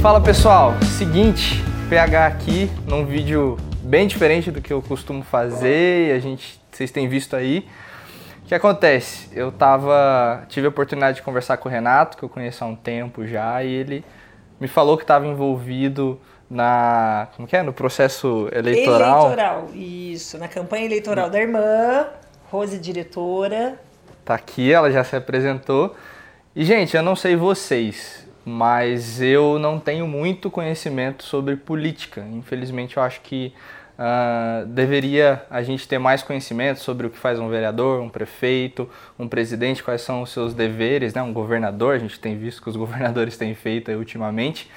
Fala pessoal, seguinte, PH aqui num vídeo bem diferente do que eu costumo fazer e a gente, vocês têm visto aí. O que acontece? Eu tava, tive a oportunidade de conversar com o Renato, que eu conheço há um tempo já, e ele me falou que estava envolvido na, como que é, no processo eleitoral. Eleitoral, isso, na campanha eleitoral da irmã, Rose diretora. Tá aqui, ela já se apresentou. E gente, eu não sei vocês, mas eu não tenho muito conhecimento sobre política. Infelizmente, eu acho que uh, deveria a gente ter mais conhecimento sobre o que faz um vereador, um prefeito, um presidente, quais são os seus deveres, né? um governador. A gente tem visto que os governadores têm feito ultimamente.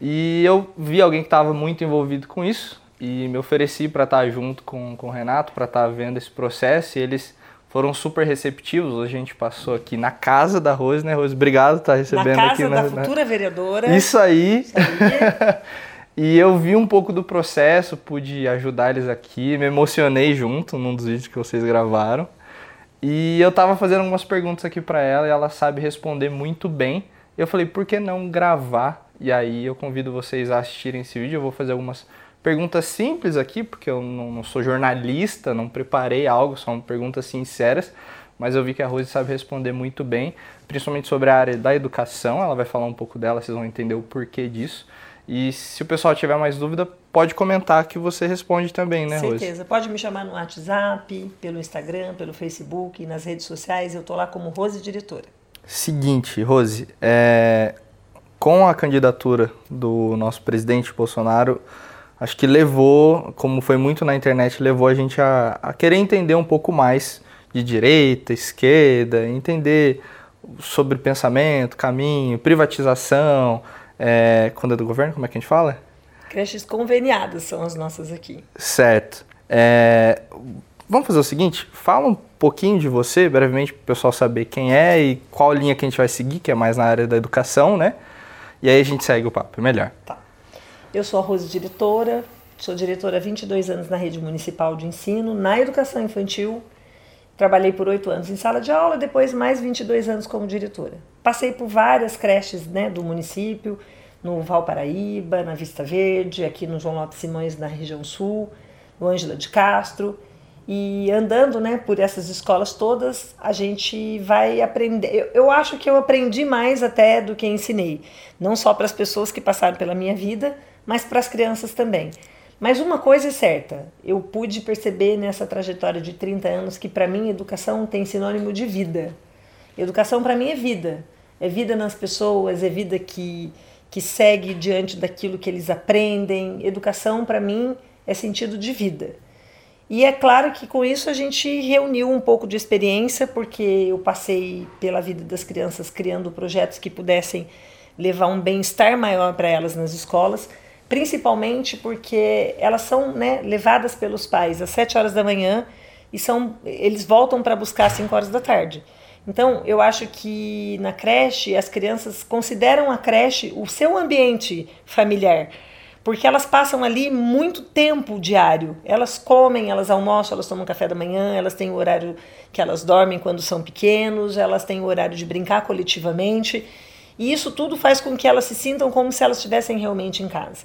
E eu vi alguém que estava muito envolvido com isso e me ofereci para estar tá junto com, com o Renato, para estar tá vendo esse processo. E eles foram super receptivos. Hoje a gente passou aqui na casa da Rose, né, Rose? Obrigado por estar recebendo na aqui. Na casa da futura vereadora. Isso aí. Isso aí. e eu vi um pouco do processo, pude ajudar eles aqui, me emocionei junto num dos vídeos que vocês gravaram. E eu tava fazendo algumas perguntas aqui para ela e ela sabe responder muito bem. Eu falei, por que não gravar? E aí eu convido vocês a assistirem esse vídeo. Eu vou fazer algumas perguntas simples aqui, porque eu não, não, sou jornalista, não preparei algo, são perguntas sinceras, mas eu vi que a Rose sabe responder muito bem, principalmente sobre a área da educação, ela vai falar um pouco dela, vocês vão entender o porquê disso. E se o pessoal tiver mais dúvida, pode comentar que você responde também, né, Rose? Certeza. Pode me chamar no WhatsApp, pelo Instagram, pelo Facebook, nas redes sociais. Eu tô lá como Rose Diretora. Seguinte, Rose, é... com a candidatura do nosso presidente Bolsonaro, acho que levou, como foi muito na internet, levou a gente a, a querer entender um pouco mais de direita, esquerda, entender sobre pensamento, caminho, privatização, é, quando é do governo, como é que a gente fala? Creches conveniadas são as nossas aqui. Certo. É, vamos fazer o seguinte, fala um pouquinho de você, brevemente, para o pessoal saber quem é e qual linha que a gente vai seguir, que é mais na área da educação, né? E aí a gente segue o papo, é melhor. Tá. Eu sou a Rose diretora, sou diretora há 22 anos na rede municipal de ensino, na educação infantil. Trabalhei por oito anos em sala de aula, depois mais 22 anos como diretora. Passei por várias creches né, do município, no Valparaíba, na Vista Verde, aqui no João Lopes Simões, na região sul, no Ângela de Castro. E andando né, por essas escolas todas, a gente vai aprender. Eu, eu acho que eu aprendi mais até do que ensinei. Não só para as pessoas que passaram pela minha vida, mas para as crianças também. Mas uma coisa é certa, eu pude perceber nessa trajetória de 30 anos que para mim educação tem sinônimo de vida. Educação para mim é vida. É vida nas pessoas, é vida que, que segue diante daquilo que eles aprendem. Educação para mim é sentido de vida. E é claro que com isso a gente reuniu um pouco de experiência, porque eu passei pela vida das crianças criando projetos que pudessem levar um bem-estar maior para elas nas escolas principalmente porque elas são né, levadas pelos pais às 7 horas da manhã e são, eles voltam para buscar às 5 horas da tarde. Então, eu acho que na creche as crianças consideram a creche o seu ambiente familiar, porque elas passam ali muito tempo diário. Elas comem, elas almoçam, elas tomam café da manhã, elas têm o horário que elas dormem quando são pequenos, elas têm o horário de brincar coletivamente. E isso tudo faz com que elas se sintam como se elas estivessem realmente em casa.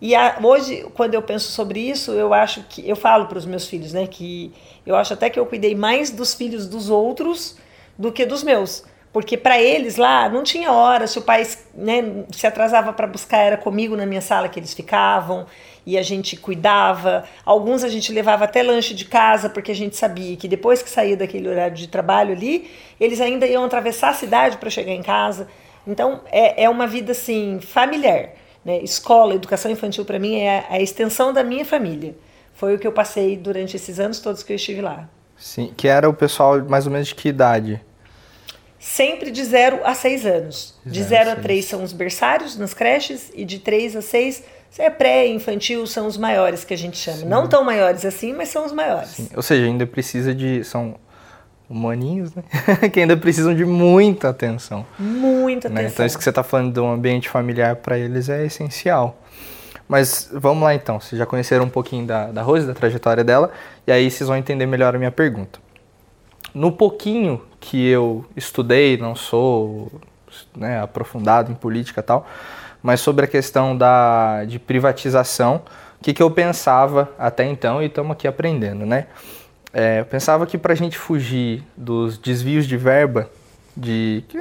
E a, hoje, quando eu penso sobre isso, eu acho que eu falo para os meus filhos, né, que eu acho até que eu cuidei mais dos filhos dos outros do que dos meus, porque para eles lá não tinha hora, se o pai né, se atrasava para buscar era comigo na minha sala que eles ficavam e a gente cuidava. Alguns a gente levava até lanche de casa porque a gente sabia que depois que saía daquele horário de trabalho ali, eles ainda iam atravessar a cidade para chegar em casa. Então é, é uma vida assim familiar. Né? Escola, educação infantil para mim é a extensão da minha família. Foi o que eu passei durante esses anos todos que eu estive lá. Sim, que era o pessoal mais ou menos de que idade? Sempre de 0 a 6 anos. De 0 a 3 são os berçários nas creches e de 3 a 6 é pré-infantil, são os maiores que a gente chama. Sim. Não tão maiores assim, mas são os maiores. Sim. Ou seja, ainda precisa de. São humaninhos, né? que ainda precisam de muita atenção. Muita né? atenção. Então isso que você está falando do ambiente familiar para eles é essencial. Mas vamos lá então, vocês já conheceram um pouquinho da, da Rose, da trajetória dela, e aí vocês vão entender melhor a minha pergunta. No pouquinho que eu estudei, não sou né, aprofundado em política e tal, mas sobre a questão da, de privatização, o que, que eu pensava até então e estamos aqui aprendendo, né? É, eu pensava que para a gente fugir dos desvios de verba, de que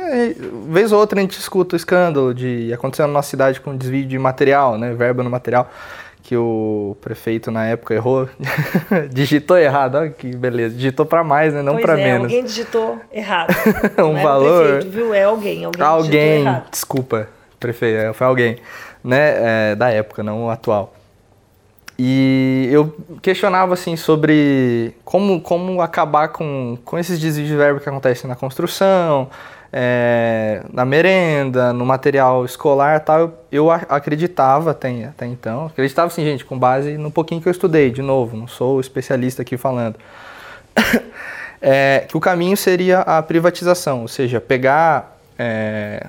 vez ou outra a gente escuta o escândalo de acontecendo na nossa cidade com desvio de material, né, verba no material, que o prefeito na época errou, digitou errado, olha que beleza, digitou para mais, né, não para é, menos. Alguém digitou errado. um não valor. Prefeito, viu? É alguém, alguém. Alguém, desculpa, prefeito, é, foi alguém, né, é, da época, não o atual. E eu questionava assim sobre como, como acabar com, com esses desvios de verbo que acontecem na construção, é, na merenda, no material escolar tal. Eu, eu acreditava até, até então, acreditava assim, gente, com base no pouquinho que eu estudei, de novo, não sou especialista aqui falando. é, que o caminho seria a privatização, ou seja, pegar é,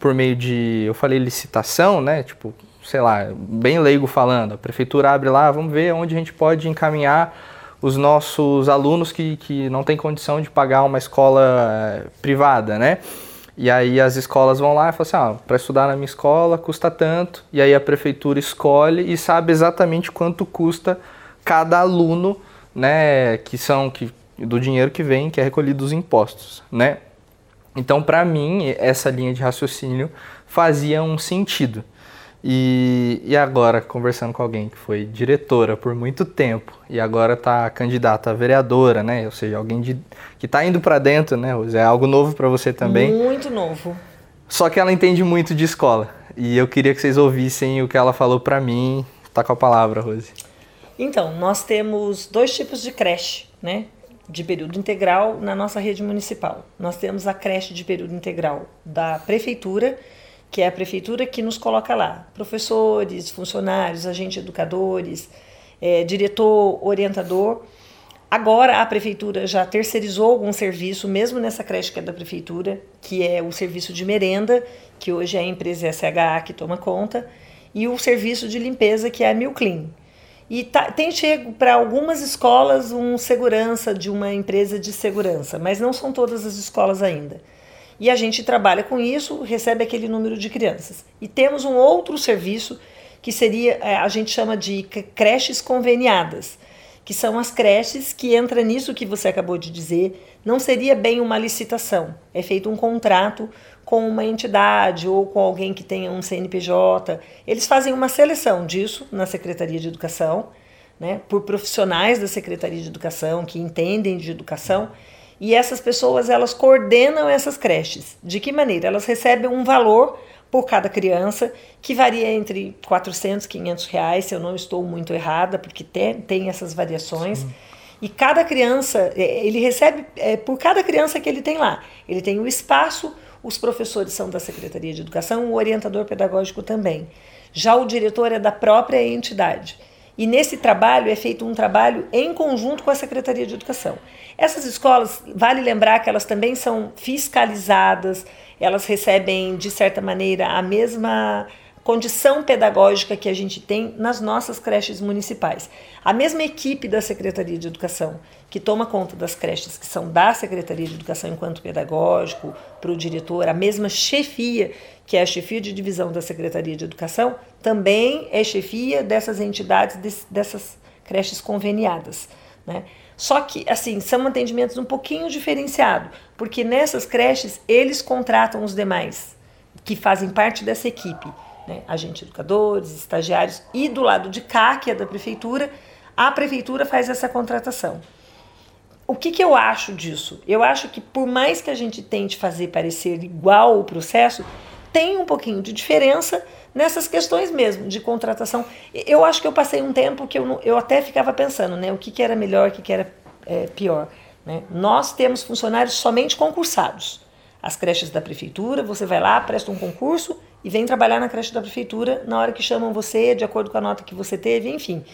por meio de, eu falei licitação, né, tipo, sei lá, bem leigo falando, a prefeitura abre lá, vamos ver onde a gente pode encaminhar os nossos alunos que, que não têm condição de pagar uma escola eh, privada, né? E aí as escolas vão lá e falam assim, ah, para estudar na minha escola custa tanto, e aí a prefeitura escolhe e sabe exatamente quanto custa cada aluno, né, que são que do dinheiro que vem, que é recolhido dos impostos, né? Então, para mim, essa linha de raciocínio fazia um sentido. E, e agora, conversando com alguém que foi diretora por muito tempo e agora está candidata a vereadora, né? Ou seja, alguém de, que está indo para dentro, né, Rose? É algo novo para você também. Muito novo. Só que ela entende muito de escola. E eu queria que vocês ouvissem o que ela falou para mim. Tá com a palavra, Rose. Então, nós temos dois tipos de creche, né? De período integral na nossa rede municipal. Nós temos a creche de período integral da prefeitura que é a prefeitura que nos coloca lá. Professores, funcionários, agentes educadores, é, diretor, orientador. Agora a prefeitura já terceirizou algum serviço, mesmo nessa creche que é da prefeitura, que é o serviço de merenda, que hoje é a empresa SHA que toma conta, e o serviço de limpeza, que é a Mil Clean. E tá, tem chego para algumas escolas um segurança de uma empresa de segurança, mas não são todas as escolas ainda. E a gente trabalha com isso, recebe aquele número de crianças. E temos um outro serviço que seria, é, a gente chama de creches conveniadas, que são as creches que entra nisso que você acabou de dizer, não seria bem uma licitação, é feito um contrato com uma entidade ou com alguém que tenha um CNPJ. Eles fazem uma seleção disso na Secretaria de Educação, né, por profissionais da Secretaria de Educação que entendem de educação e essas pessoas elas coordenam essas creches. De que maneira? Elas recebem um valor por cada criança que varia entre 400 e 500 reais, se eu não estou muito errada, porque tem, tem essas variações. Sim. E cada criança, é, ele recebe é, por cada criança que ele tem lá. Ele tem o espaço, os professores são da Secretaria de Educação, o orientador pedagógico também. Já o diretor é da própria entidade. E nesse trabalho é feito um trabalho em conjunto com a Secretaria de Educação. Essas escolas, vale lembrar que elas também são fiscalizadas, elas recebem, de certa maneira, a mesma condição pedagógica que a gente tem nas nossas creches municipais. A mesma equipe da Secretaria de Educação, que toma conta das creches que são da Secretaria de Educação enquanto pedagógico, para o diretor, a mesma chefia, que é a chefia de divisão da Secretaria de Educação, também é chefia dessas entidades, dessas creches conveniadas. Né? Só que, assim, são atendimentos um pouquinho diferenciados, porque nessas creches eles contratam os demais que fazem parte dessa equipe, né? agentes educadores, estagiários, e do lado de cá, que é da prefeitura, a prefeitura faz essa contratação. O que, que eu acho disso? Eu acho que por mais que a gente tente fazer parecer igual o processo, tem um pouquinho de diferença nessas questões mesmo de contratação. Eu acho que eu passei um tempo que eu, eu até ficava pensando, né, o que, que era melhor, o que, que era é, pior. Né? Nós temos funcionários somente concursados. As creches da prefeitura, você vai lá, presta um concurso e vem trabalhar na creche da prefeitura na hora que chamam você, de acordo com a nota que você teve, enfim.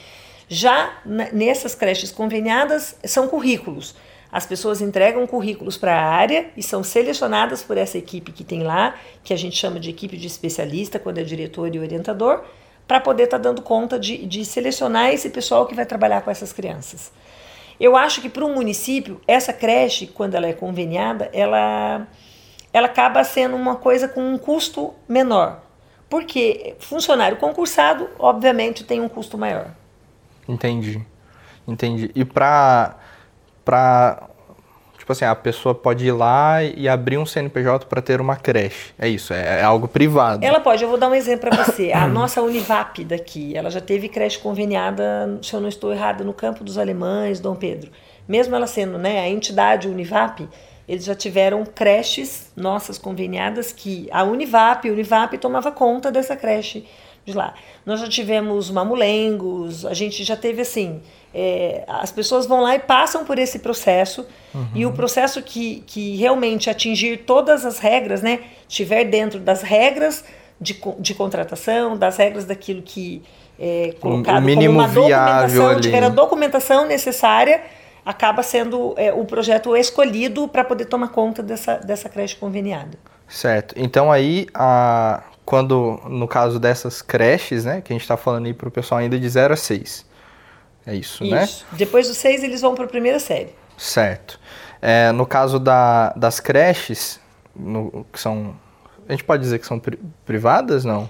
Já nessas creches conveniadas, são currículos. As pessoas entregam currículos para a área e são selecionadas por essa equipe que tem lá, que a gente chama de equipe de especialista, quando é diretor e orientador, para poder estar tá dando conta de, de selecionar esse pessoal que vai trabalhar com essas crianças. Eu acho que para um município, essa creche, quando ela é conveniada, ela, ela acaba sendo uma coisa com um custo menor. Porque funcionário concursado, obviamente, tem um custo maior. Entendi. Entendi. E para para tipo assim, a pessoa pode ir lá e abrir um CNPJ para ter uma creche. É isso, é, é, algo privado. Ela pode, eu vou dar um exemplo para você. A nossa Univap daqui, ela já teve creche conveniada, se eu não estou errada, no Campo dos Alemães, Dom Pedro. Mesmo ela sendo né, a entidade Univap, eles já tiveram creches nossas conveniadas que a Univap, a Univap tomava conta dessa creche de lá. Nós já tivemos mamulengos, a gente já teve assim, é, as pessoas vão lá e passam por esse processo uhum. e o processo que, que realmente atingir todas as regras, né, estiver dentro das regras de, de contratação, das regras daquilo que é colocado o como uma documentação, ali. tiver a documentação necessária, acaba sendo é, o projeto escolhido para poder tomar conta dessa, dessa creche conveniada. Certo. Então aí, a, quando no caso dessas creches, né, que a gente está falando aí para o pessoal ainda de 0 a 6. É isso, isso. né? Depois dos 6 eles vão para a primeira série. Certo. É, no caso da, das creches, no, que são. A gente pode dizer que são pri privadas, não?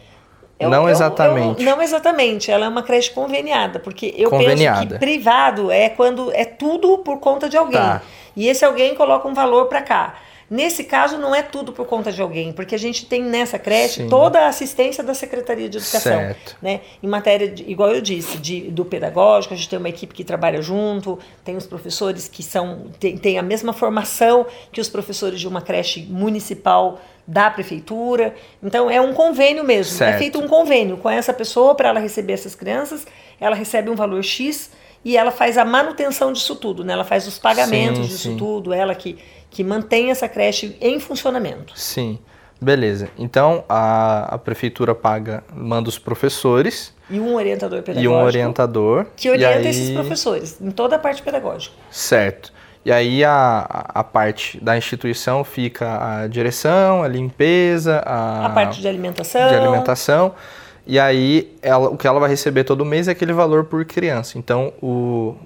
Eu, não eu, exatamente. Eu, não exatamente, ela é uma creche conveniada, porque eu conveniada. penso que privado é quando é tudo por conta de alguém. Tá. E esse alguém coloca um valor para cá. Nesse caso, não é tudo por conta de alguém, porque a gente tem nessa creche Sim. toda a assistência da Secretaria de Educação. Certo. Né? Em matéria, de, igual eu disse, de, do pedagógico, a gente tem uma equipe que trabalha junto, tem os professores que são têm tem a mesma formação que os professores de uma creche municipal da prefeitura. Então é um convênio mesmo. É certo. É feito um convênio com essa pessoa para ela receber essas crianças. Ela recebe um valor X e ela faz a manutenção disso tudo, né? Ela faz os pagamentos sim, disso sim. tudo, ela que, que mantém essa creche em funcionamento. Sim. Beleza. Então a, a prefeitura paga, manda os professores. E um orientador pedagógico. E um orientador. Que orienta aí... esses professores em toda a parte pedagógica. Certo. E aí a, a parte da instituição fica a direção, a limpeza, a, a parte de alimentação. De alimentação. E aí ela, o que ela vai receber todo mês é aquele valor por criança. Então o,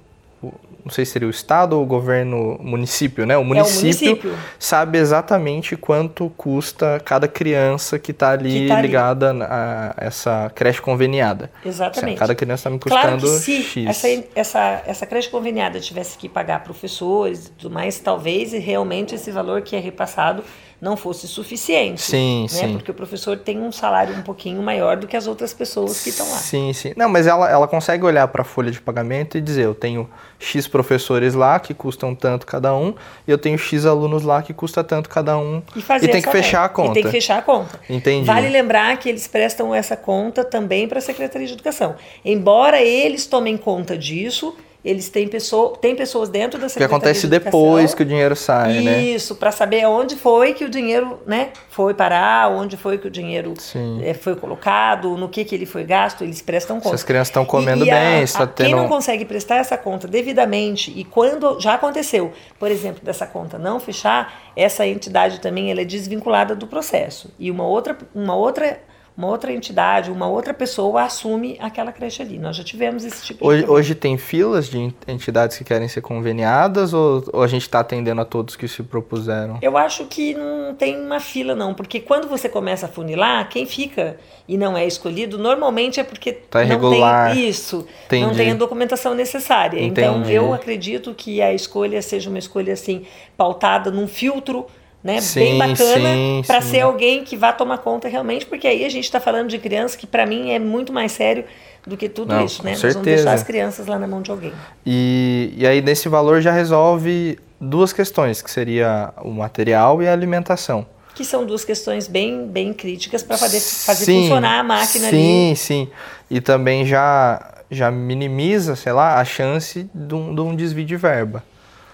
o não sei se seria o estado ou o governo município, né? O município, é o município. sabe exatamente quanto custa cada criança que está ali tá ligada ali. a essa creche conveniada. Exatamente. Seja, cada criança está me custando claro que se X. Essa, essa, essa creche conveniada tivesse que pagar professores e tudo mais, talvez realmente esse valor que é repassado não fosse suficiente. Sim, né? sim. Porque o professor tem um salário um pouquinho maior do que as outras pessoas que estão lá. Sim, sim. Não, mas ela, ela consegue olhar para a folha de pagamento e dizer: eu tenho X professores lá que custam tanto cada um, e eu tenho X alunos lá que custa tanto cada um. E, fazer e tem que fechar a conta. E tem que fechar a conta. Entendi. Vale lembrar que eles prestam essa conta também para a Secretaria de Educação. Embora eles tomem conta disso eles têm, pessoa, têm pessoas dentro da Secretaria Que acontece de depois que o dinheiro sai, Isso, né? Isso, para saber onde foi que o dinheiro né, foi parar, onde foi que o dinheiro é, foi colocado, no que, que ele foi gasto, eles prestam conta. Se as crianças estão comendo e, e bem, a, está tendo... Quem não consegue prestar essa conta devidamente, e quando já aconteceu, por exemplo, dessa conta não fechar, essa entidade também ela é desvinculada do processo. E uma outra, uma outra uma outra entidade, uma outra pessoa assume aquela creche ali. Nós já tivemos esse tipo hoje, de Hoje tem filas de entidades que querem ser conveniadas ou, ou a gente está atendendo a todos que se propuseram? Eu acho que não tem uma fila não, porque quando você começa a funilar, quem fica e não é escolhido, normalmente é porque tá não tem isso, Entendi. não tem a documentação necessária. Entendi. Então eu acredito que a escolha seja uma escolha assim pautada num filtro né? Sim, bem bacana para ser alguém que vá tomar conta realmente, porque aí a gente está falando de criança que para mim é muito mais sério do que tudo Não, isso, né? Nós vamos deixar as crianças lá na mão de alguém. E, e aí nesse valor já resolve duas questões, que seria o material e a alimentação. Que são duas questões bem, bem críticas para fazer, fazer sim, funcionar a máquina sim, ali. Sim, sim. E também já, já minimiza, sei lá, a chance de um, de um desvio de verba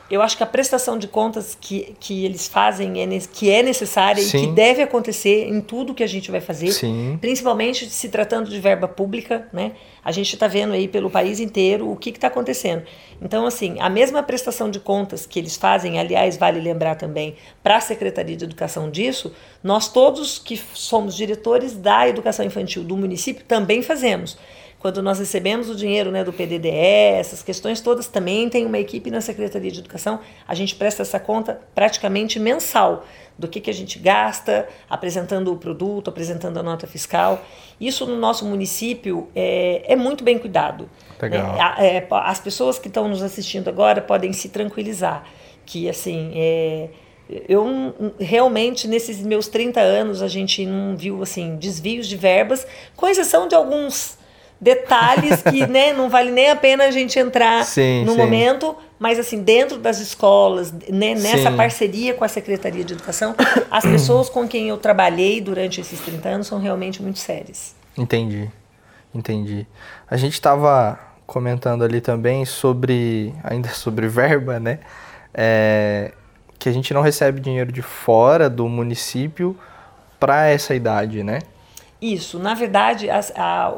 eu acho que a prestação de contas que, que eles fazem é, que é necessária Sim. e que deve acontecer em tudo que a gente vai fazer, Sim. principalmente se tratando de verba pública, né? A gente está vendo aí pelo país inteiro o que está acontecendo. Então, assim, a mesma prestação de contas que eles fazem, aliás, vale lembrar também para a Secretaria de Educação disso, nós todos que somos diretores da educação infantil do município também fazemos quando nós recebemos o dinheiro né, do PDDE, essas questões todas, também tem uma equipe na Secretaria de Educação, a gente presta essa conta praticamente mensal do que, que a gente gasta, apresentando o produto, apresentando a nota fiscal. Isso no nosso município é, é muito bem cuidado. Legal. Né? É, as pessoas que estão nos assistindo agora podem se tranquilizar que assim é, eu realmente nesses meus 30 anos a gente não viu assim desvios de verbas, com exceção de alguns detalhes que né, não vale nem a pena a gente entrar sim, no sim. momento, mas assim, dentro das escolas, né, nessa sim. parceria com a Secretaria de Educação, as pessoas com quem eu trabalhei durante esses 30 anos são realmente muito sérias. Entendi. Entendi. A gente estava comentando ali também sobre ainda sobre verba, né? É, que a gente não recebe dinheiro de fora do município para essa idade, né? Isso, na verdade, a, a,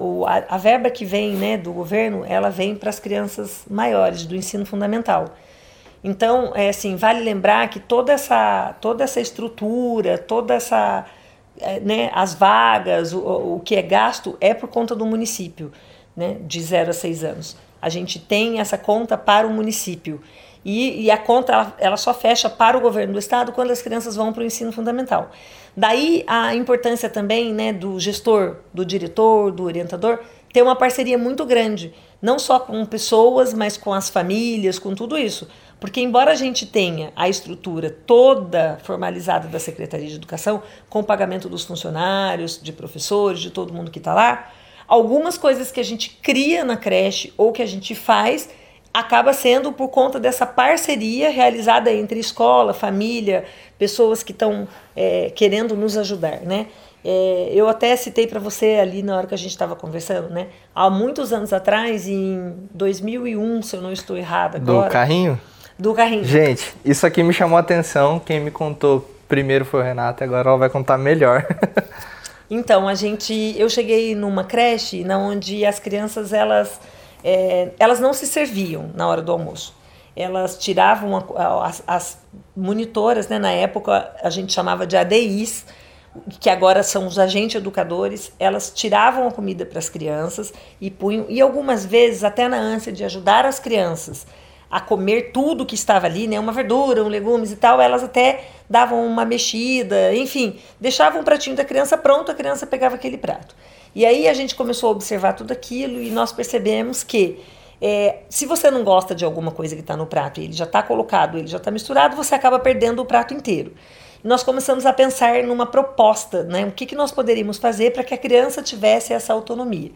a, verba que vem né, do governo, ela vem para as crianças maiores do ensino fundamental. Então, é assim, vale lembrar que toda essa, toda essa estrutura, toda essa, é, né, as vagas, o, o que é gasto é por conta do município, né, de 0 a 6 anos. A gente tem essa conta para o município. E, e a conta ela, ela, só fecha para o governo do estado quando as crianças vão para o ensino fundamental. Daí a importância também né, do gestor, do diretor, do orientador, ter uma parceria muito grande, não só com pessoas, mas com as famílias, com tudo isso. Porque, embora a gente tenha a estrutura toda formalizada da Secretaria de Educação, com o pagamento dos funcionários, de professores, de todo mundo que está lá, algumas coisas que a gente cria na creche ou que a gente faz acaba sendo por conta dessa parceria realizada entre escola, família, pessoas que estão é, querendo nos ajudar, né? É, eu até citei para você ali na hora que a gente estava conversando, né? Há muitos anos atrás, em 2001, se eu não estou errada agora. Do carrinho? Do carrinho. Gente, isso aqui me chamou a atenção. Quem me contou primeiro foi o Renato, agora ela vai contar melhor. então, a gente, eu cheguei numa creche na onde as crianças elas é, elas não se serviam na hora do almoço. Elas tiravam a, as, as, monitoras, né, na época a gente chamava de ADIs, que agora são os agentes educadores, elas tiravam a comida para as crianças e punham, e algumas vezes até na ânsia de ajudar as crianças a comer tudo que estava ali, né, uma verdura, um legumes e tal, elas até davam uma mexida, enfim, deixavam um pratinho da criança pronto, a criança pegava aquele prato. E aí a gente começou a observar tudo aquilo e nós percebemos que é, se você não gosta de alguma coisa que está no prato e ele já está colocado, ele já está misturado, você acaba perdendo o prato inteiro. E nós começamos a pensar numa proposta, né? O que, que nós poderíamos fazer para que a criança tivesse essa autonomia.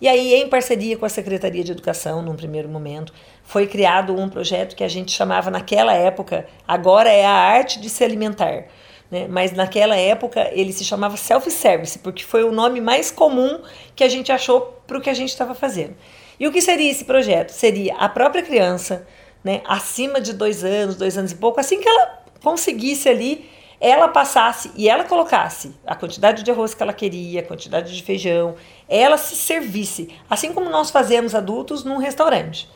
E aí, em parceria com a Secretaria de Educação, num primeiro momento, foi criado um projeto que a gente chamava naquela época, agora é a arte de se alimentar né? Mas naquela época ele se chamava self-service, porque foi o nome mais comum que a gente achou para o que a gente estava fazendo. E o que seria esse projeto? Seria a própria criança, né, acima de dois anos, dois anos e pouco, assim que ela conseguisse ali, ela passasse e ela colocasse a quantidade de arroz que ela queria, a quantidade de feijão, ela se servisse, assim como nós fazemos adultos num restaurante.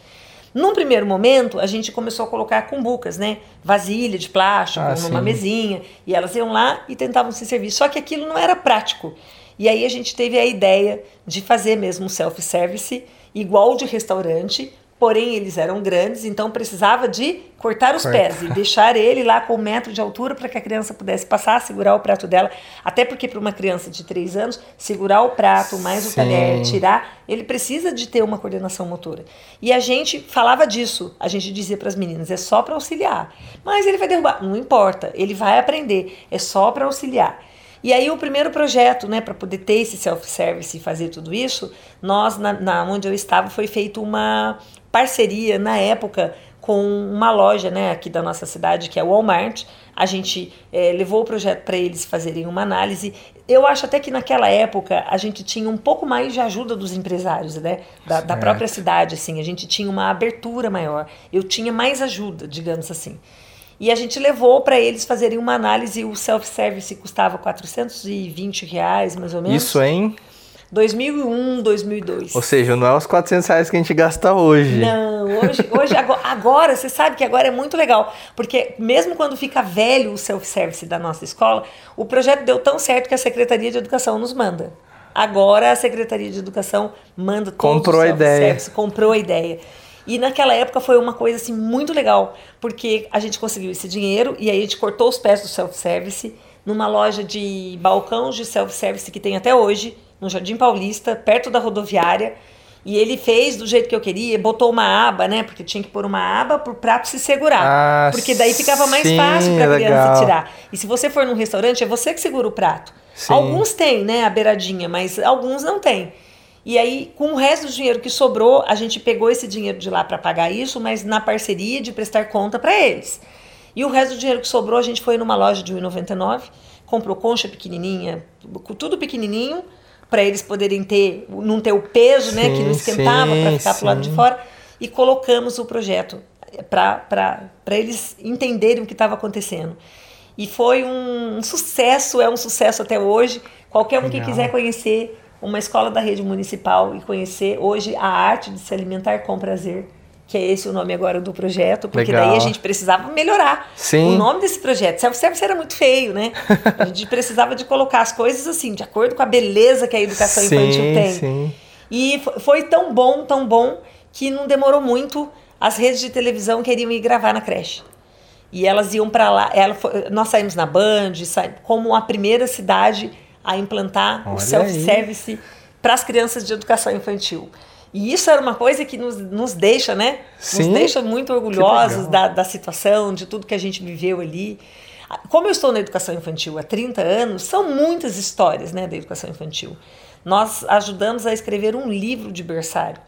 Num primeiro momento, a gente começou a colocar cumbucas, né? Vasilha de plástico, ah, numa sim. mesinha. E elas iam lá e tentavam se servir. Só que aquilo não era prático. E aí a gente teve a ideia de fazer mesmo um self-service, igual de restaurante, porém eles eram grandes, então precisava de cortar os Corta. pés e deixar ele lá com um metro de altura para que a criança pudesse passar, segurar o prato dela. Até porque para uma criança de 3 anos, segurar o prato mais o Sim. talher, tirar, ele precisa de ter uma coordenação motora. E a gente falava disso, a gente dizia para as meninas, é só para auxiliar. Mas ele vai derrubar, não importa, ele vai aprender, é só para auxiliar. E aí o primeiro projeto, né, para poder ter esse self-service e fazer tudo isso, nós, na, na, onde eu estava, foi feito uma parceria, na época, com uma loja, né, aqui da nossa cidade, que é o Walmart. A gente é, levou o projeto para eles fazerem uma análise. Eu acho até que naquela época a gente tinha um pouco mais de ajuda dos empresários, né, da, da própria cidade, assim. A gente tinha uma abertura maior. Eu tinha mais ajuda, digamos assim. E a gente levou para eles fazerem uma análise. O self-service custava 420 reais, mais ou menos. Isso em? 2001, 2002. Ou seja, não é os 400 reais que a gente gasta hoje. Não, hoje, hoje agora, agora, você sabe que agora é muito legal, porque mesmo quando fica velho o self-service da nossa escola, o projeto deu tão certo que a Secretaria de Educação nos manda. Agora a Secretaria de Educação manda comprou a ideia. comprou a ideia. E naquela época foi uma coisa assim muito legal, porque a gente conseguiu esse dinheiro e aí a gente cortou os pés do self-service numa loja de balcão de self-service que tem até hoje, no Jardim Paulista, perto da rodoviária. E ele fez do jeito que eu queria, botou uma aba, né? Porque tinha que pôr uma aba para o prato se segurar. Ah, porque daí ficava mais sim, fácil para a criança legal. tirar. E se você for num restaurante, é você que segura o prato. Sim. Alguns têm, né? A beiradinha, mas alguns não têm. E aí, com o resto do dinheiro que sobrou, a gente pegou esse dinheiro de lá para pagar isso, mas na parceria de prestar conta para eles. E o resto do dinheiro que sobrou, a gente foi numa loja de R$ 1,99, comprou concha pequenininha, tudo pequenininho, para eles poderem ter, não ter o peso, né, que não Sim, esquentava para sim, ficar pro lado de sim. fora, e colocamos o projeto para eles entenderem o que estava acontecendo. E foi um, um sucesso, é um sucesso até hoje. Qualquer um que Legal. quiser conhecer uma escola da rede municipal e conhecer hoje a arte de se alimentar com prazer, que é esse o nome agora do projeto, porque Legal. daí a gente precisava melhorar Sim. o nome desse projeto. Self-service era muito feio, né? A gente precisava de colocar as coisas assim, de acordo com a beleza que a educação sim, infantil tem. Sim. E fo- foi tão bom, tão bom, que não demorou muito, as redes de televisão queriam ir gravar na creche. E elas iam para lá, ela foi- nós saímos na Band, como a primeira cidade a implantar Olha o self-service para as crianças de educação infantil. E isso era uma coisa que nos, nos deixa, né? Sim. Nos deixa muito orgulhosos da, da situação, de tudo que a gente viveu ali. Como eu estou na educação infantil há 30 anos, são muitas histórias né, da educação infantil. Nós ajudamos a escrever um livro de berçário,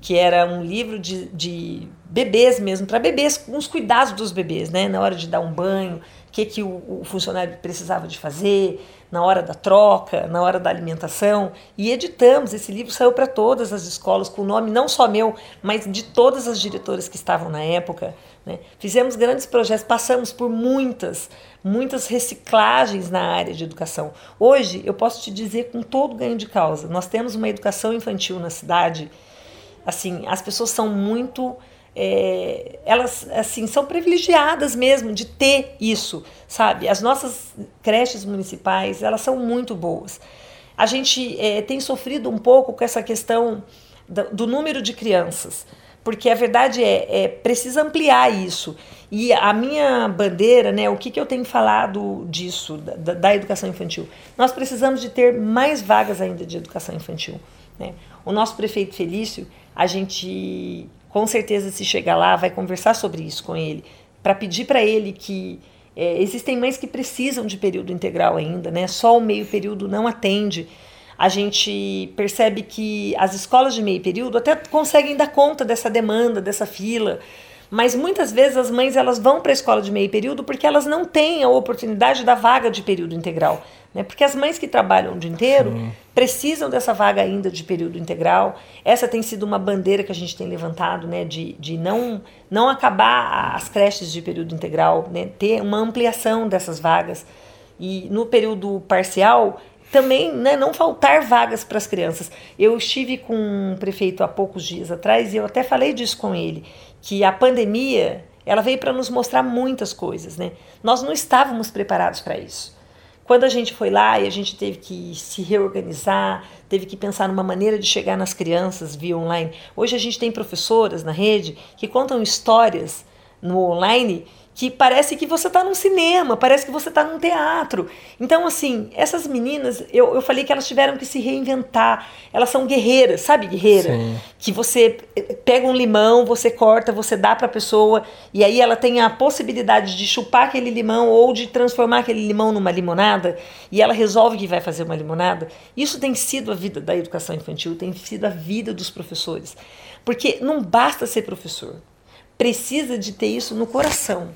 que era um livro de, de bebês mesmo, para bebês, com os cuidados dos bebês, né? Na hora de dar um banho, o que, que o, o funcionário precisava de fazer, na hora da troca, na hora da alimentação. E editamos, esse livro saiu para todas as escolas, com o nome não só meu, mas de todas as diretoras que estavam na época. Né? Fizemos grandes projetos, passamos por muitas, muitas reciclagens na área de educação. Hoje, eu posso te dizer com todo ganho de causa, nós temos uma educação infantil na cidade, assim, as pessoas são muito é, elas assim são privilegiadas mesmo de ter isso, sabe? As nossas creches municipais elas são muito boas. A gente é, tem sofrido um pouco com essa questão do, do número de crianças, porque a verdade é, é precisa ampliar isso. E a minha bandeira, né, o que, que eu tenho falado disso, da, da educação infantil? Nós precisamos de ter mais vagas ainda de educação infantil. Né? O nosso prefeito Felício, a gente com certeza se chegar lá vai conversar sobre isso com ele, para pedir para ele que é, existem mães que precisam de período integral ainda, né? Só o meio período não atende. A gente percebe que as escolas de meio período até conseguem dar conta dessa demanda, dessa fila, mas muitas vezes as mães elas vão para a escola de meio período porque elas não têm a oportunidade da vaga de período integral. Né? Porque as mães que trabalham o dia inteiro Sim. precisam dessa vaga ainda de período integral. Essa tem sido uma bandeira que a gente tem levantado, né? de, de não, não acabar as creches de período integral, né? ter uma ampliação dessas vagas. E no período parcial, também né, não faltar vagas para as crianças. Eu estive com um prefeito há poucos dias atrás e eu até falei disso com ele, que a pandemia ela veio para nos mostrar muitas coisas. Né? Nós não estávamos preparados para isso. Quando a gente foi lá e a gente teve que se reorganizar, teve que pensar numa maneira de chegar nas crianças via online. Hoje a gente tem professoras na rede que contam histórias no online que parece que você está num cinema, parece que você está num teatro. Então, assim, essas meninas, eu, eu falei que elas tiveram que se reinventar. Elas são guerreiras, sabe, guerreira? Sim. Que você pega um limão, você corta, você dá para a pessoa, e aí ela tem a possibilidade de chupar aquele limão ou de transformar aquele limão numa limonada, e ela resolve que vai fazer uma limonada. Isso tem sido a vida da educação infantil, tem sido a vida dos professores. Porque não basta ser professor precisa de ter isso no coração.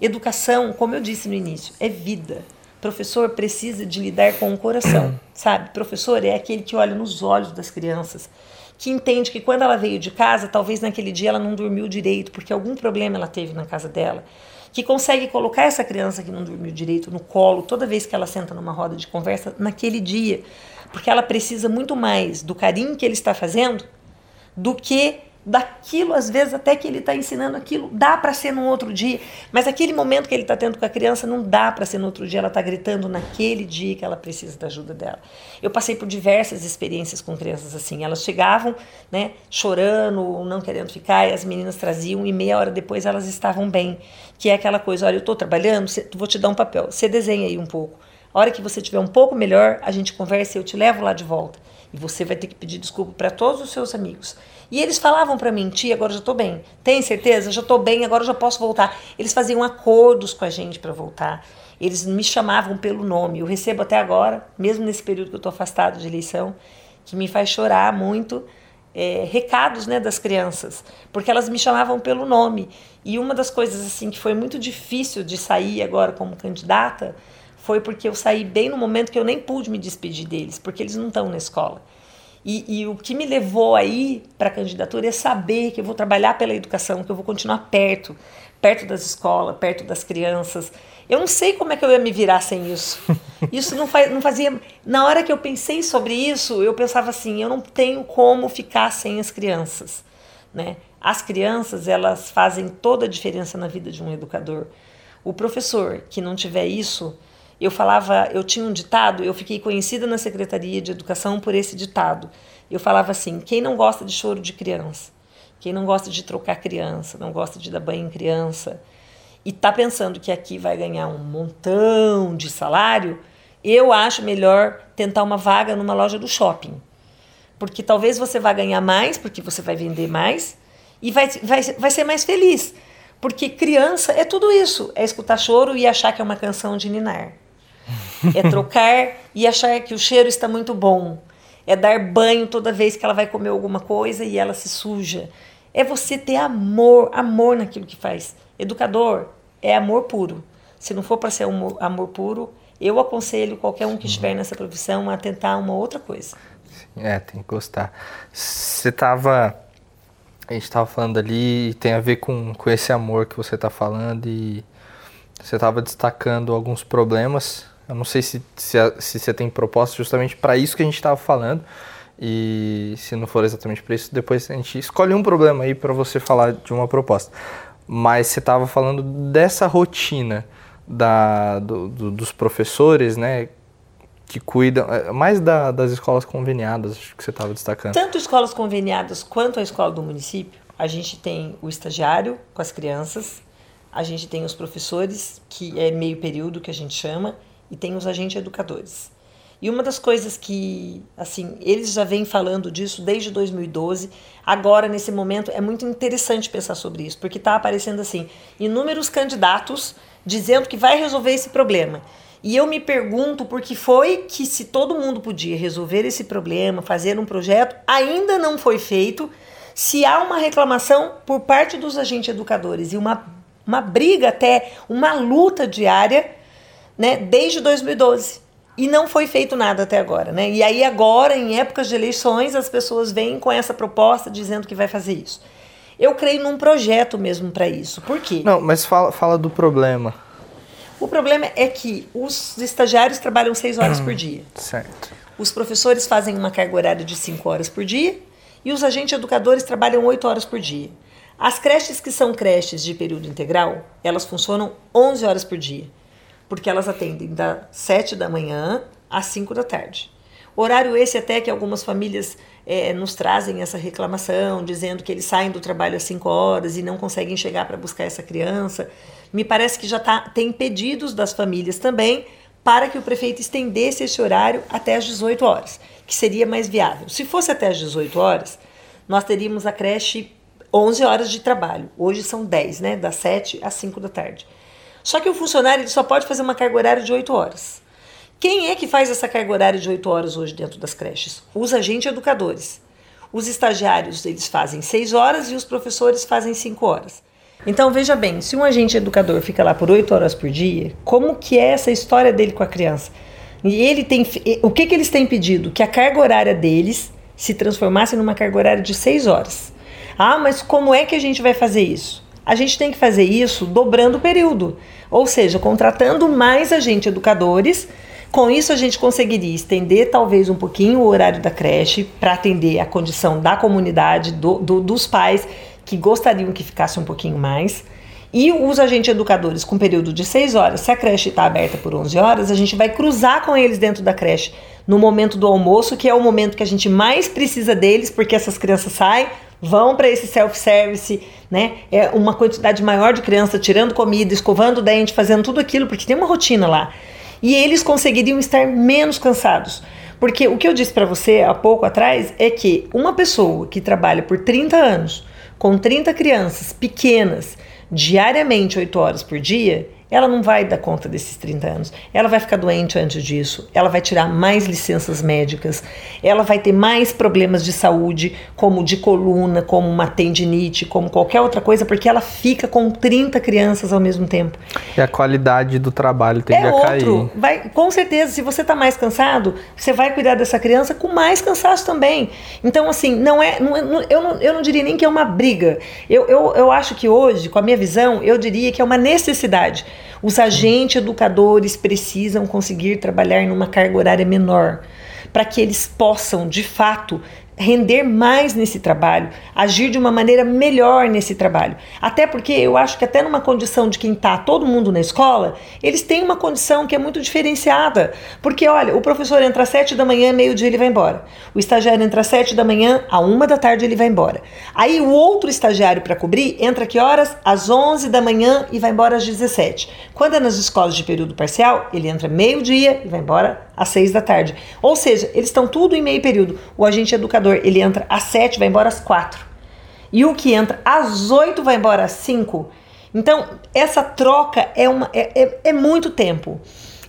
Educação, como eu disse no início, é vida. Professor precisa de lidar com o coração, sabe? Professor é aquele que olha nos olhos das crianças, que entende que quando ela veio de casa, talvez naquele dia ela não dormiu direito, porque algum problema ela teve na casa dela, que consegue colocar essa criança que não dormiu direito no colo toda vez que ela senta numa roda de conversa naquele dia, porque ela precisa muito mais do carinho que ele está fazendo do que daquilo, às vezes, até que ele está ensinando aquilo, dá para ser num outro dia, mas aquele momento que ele está tendo com a criança não dá para ser no outro dia, ela está gritando naquele dia que ela precisa da ajuda dela. Eu passei por diversas experiências com crianças assim, elas chegavam, né, chorando, não querendo ficar, e as meninas traziam, e meia hora depois elas estavam bem, que é aquela coisa, olha, eu estou trabalhando, vou te dar um papel, você desenha aí um pouco, a hora que você tiver um pouco melhor, a gente conversa e eu te levo lá de volta. E você vai ter que pedir desculpa para todos os seus amigos. E eles falavam para mim, tia, agora já estou bem. Tem certeza? Já estou bem, agora já posso voltar. Eles faziam acordos com a gente para voltar. Eles me chamavam pelo nome. Eu recebo até agora, mesmo nesse período que eu estou afastado de eleição, que me faz chorar muito, é, recados né, das crianças, porque elas me chamavam pelo nome. E uma das coisas assim que foi muito difícil de sair agora como candidata foi porque eu saí bem no momento que eu nem pude me despedir deles, porque eles não estão na escola. E, e o que me levou aí para a candidatura é saber que eu vou trabalhar pela educação, que eu vou continuar perto, perto das escolas, perto das crianças. Eu não sei como é que eu ia me virar sem isso. Isso não, faz, não fazia. Na hora que eu pensei sobre isso, eu pensava assim: eu não tenho como ficar sem as crianças. Né? As crianças, elas fazem toda a diferença na vida de um educador. O professor que não tiver isso, eu falava, eu tinha um ditado, eu fiquei conhecida na Secretaria de Educação por esse ditado. Eu falava assim: quem não gosta de choro de criança, quem não gosta de trocar criança, não gosta de dar banho em criança, e tá pensando que aqui vai ganhar um montão de salário, eu acho melhor tentar uma vaga numa loja do shopping. Porque talvez você vá ganhar mais, porque você vai vender mais, e vai, vai, vai ser mais feliz. Porque criança é tudo isso: é escutar choro e achar que é uma canção de Ninar. É trocar e achar que o cheiro está muito bom. É dar banho toda vez que ela vai comer alguma coisa e ela se suja. É você ter amor, amor naquilo que faz. Educador é amor puro. Se não for para ser amor, amor, puro, eu aconselho qualquer um que estiver nessa profissão a tentar uma outra coisa. É, tem que gostar. Você estava. A gente estava falando ali, tem a ver com, com esse amor que você está falando e você estava destacando alguns problemas eu não sei se, se, se você tem proposta justamente para isso que a gente estava falando. E se não for exatamente para isso, depois a gente escolhe um problema aí para você falar de uma proposta. Mas você estava falando dessa rotina da, do, do, dos professores, né? Que cuidam é, mais da, das escolas conveniadas, que você estava destacando. Tanto escolas conveniadas quanto a escola do município, a gente tem o estagiário com as crianças, a gente tem os professores, que é meio período que a gente chama, e tem os agentes educadores. E uma das coisas que, assim, eles já vêm falando disso desde 2012, agora nesse momento é muito interessante pensar sobre isso, porque está aparecendo assim inúmeros candidatos dizendo que vai resolver esse problema. E eu me pergunto por que foi que se todo mundo podia resolver esse problema, fazer um projeto, ainda não foi feito, se há uma reclamação por parte dos agentes educadores e uma, uma briga até, uma luta diária né, desde 2012. E não foi feito nada até agora, né? E aí agora, em épocas de eleições, as pessoas vêm com essa proposta dizendo que vai fazer isso. Eu creio num projeto mesmo para isso. Por quê? Não, mas fala, fala do problema. O problema é que os estagiários trabalham seis horas por dia. Certo. Os professores fazem uma carga horária de cinco horas por dia e os agentes educadores trabalham oito horas por dia. As creches que são creches de período integral, elas funcionam 11 horas por dia porque elas atendem das 7 da manhã às 5 da tarde. Horário esse até que algumas famílias é, nos trazem essa reclamação, dizendo que eles saem do trabalho às 5 horas e não conseguem chegar para buscar essa criança. Me parece que já tá, tem pedidos das famílias também para que o prefeito estendesse esse horário até às 18 horas, que seria mais viável. Se fosse até às 18 horas, nós teríamos a creche 11 horas de trabalho. Hoje são 10, né? Das 7 às 5 da tarde. Só que o funcionário ele só pode fazer uma carga horária de 8 horas. Quem é que faz essa carga horária de 8 horas hoje dentro das creches? Os agentes educadores. Os estagiários eles fazem 6 horas e os professores fazem 5 horas. Então veja bem, se um agente educador fica lá por 8 horas por dia, como que é essa história dele com a criança? E ele tem o que que eles têm pedido? Que a carga horária deles se transformasse numa carga horária de 6 horas. Ah, mas como é que a gente vai fazer isso? A gente tem que fazer isso dobrando o período, ou seja, contratando mais agentes educadores Com isso, a gente conseguiria estender talvez um pouquinho o horário da creche para atender a condição da comunidade, do, do, dos pais que gostariam que ficasse um pouquinho mais. E os agentes educadores com período de 6 horas, se a creche está aberta por 11 horas, a gente vai cruzar com eles dentro da creche no momento do almoço, que é o momento que a gente mais precisa deles, porque essas crianças saem, vão para esse self-service, né? É uma quantidade maior de crianças tirando comida, escovando o dente, fazendo tudo aquilo, porque tem uma rotina lá. E eles conseguiriam estar menos cansados. Porque o que eu disse para você há pouco atrás é que uma pessoa que trabalha por 30 anos, com 30 crianças pequenas, diariamente 8 horas por dia, ela não vai dar conta desses 30 anos. Ela vai ficar doente antes disso, ela vai tirar mais licenças médicas, ela vai ter mais problemas de saúde, como de coluna, como uma tendinite, como qualquer outra coisa, porque ela fica com 30 crianças ao mesmo tempo. E a qualidade do trabalho tende é a cair. Outro. Vai, com certeza, se você está mais cansado, você vai cuidar dessa criança com mais cansaço também. Então, assim, não é. Não, é, eu, não, eu não diria nem que é uma briga. Eu, eu, eu acho que hoje, com a minha visão, eu diria que é uma necessidade. Os agentes educadores precisam conseguir trabalhar numa carga horária menor para que eles possam, de fato, render mais nesse trabalho, agir de uma maneira melhor nesse trabalho. Até porque eu acho que até numa condição de quem está todo mundo na escola, eles têm uma condição que é muito diferenciada. Porque, olha, o professor entra às sete da manhã, meio-dia ele vai embora. O estagiário entra às sete da manhã, à uma da tarde ele vai embora. Aí o outro estagiário para cobrir entra que horas? Às onze da manhã e vai embora às 17. Quando é nas escolas de período parcial, ele entra meio-dia e vai embora às seis da tarde. Ou seja, eles estão tudo em meio período. O agente educador, ele entra às sete, vai embora às quatro. E o que entra às oito vai embora às cinco. Então, essa troca é, uma, é, é, é muito tempo.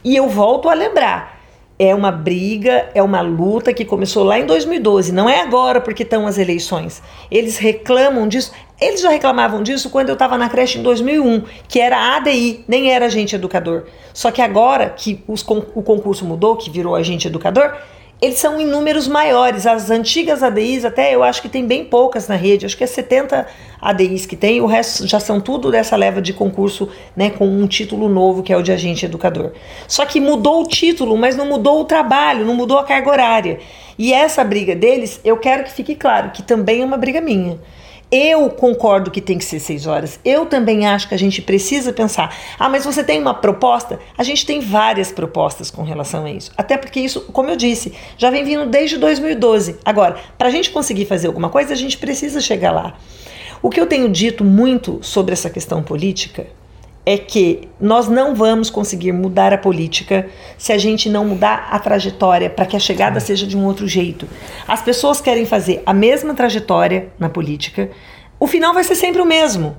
E eu volto a lembrar, é uma briga, é uma luta que começou lá em 2012, não é agora porque estão as eleições. Eles reclamam disso. Eles já reclamavam disso quando eu estava na creche em 2001, que era ADI, nem era agente educador. Só que agora que os, o concurso mudou, que virou agente educador, eles são em números maiores. As antigas ADIs, até eu acho que tem bem poucas na rede, acho que é 70 ADIs que tem, o resto já são tudo dessa leva de concurso, né, com um título novo que é o de agente educador. Só que mudou o título, mas não mudou o trabalho, não mudou a carga horária. E essa briga deles, eu quero que fique claro que também é uma briga minha. Eu concordo que tem que ser seis horas. Eu também acho que a gente precisa pensar. Ah, mas você tem uma proposta? A gente tem várias propostas com relação a isso. Até porque isso, como eu disse, já vem vindo desde 2012. Agora, para a gente conseguir fazer alguma coisa, a gente precisa chegar lá. O que eu tenho dito muito sobre essa questão política é que nós não vamos conseguir mudar a política se a gente não mudar a trajetória para que a chegada seja de um outro jeito. As pessoas querem fazer a mesma trajetória na política, o final vai ser sempre o mesmo.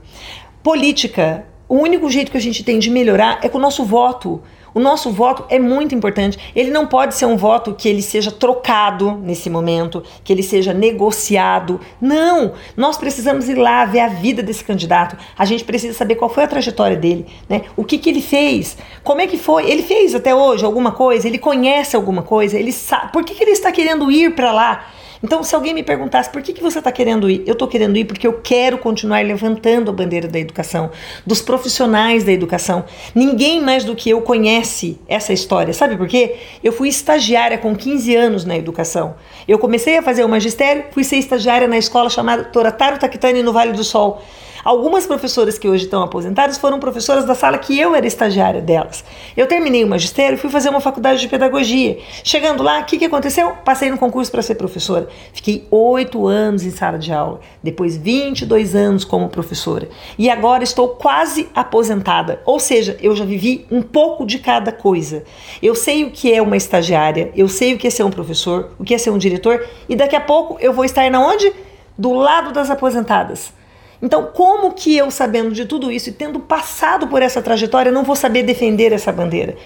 Política, o único jeito que a gente tem de melhorar é com o nosso voto. O nosso voto é muito importante. Ele não pode ser um voto que ele seja trocado nesse momento, que ele seja negociado. Não! Nós precisamos ir lá ver a vida desse candidato. A gente precisa saber qual foi a trajetória dele, né? O que, que ele fez? Como é que foi? Ele fez até hoje alguma coisa? Ele conhece alguma coisa? Ele sabe por que, que ele está querendo ir para lá? Então, se alguém me perguntasse por que, que você está querendo ir, eu estou querendo ir porque eu quero continuar levantando a bandeira da educação, dos profissionais da educação. Ninguém mais do que eu conhece essa história. Sabe por quê? Eu fui estagiária com 15 anos na educação. Eu comecei a fazer o magistério, fui ser estagiária na escola chamada Torataro Takitani no Vale do Sol. Algumas professoras que hoje estão aposentadas foram professoras da sala que eu era estagiária delas. Eu terminei o magistério e fui fazer uma faculdade de pedagogia. Chegando lá, o que, que aconteceu? Passei no concurso para ser professora. Fiquei oito anos em sala de aula, depois 22 anos como professora. E agora estou quase aposentada. Ou seja, eu já vivi um pouco de cada coisa. Eu sei o que é uma estagiária, eu sei o que é ser um professor, o que é ser um diretor, e daqui a pouco eu vou estar na onde? Do lado das aposentadas. Então, como que eu, sabendo de tudo isso e tendo passado por essa trajetória, não vou saber defender essa bandeira?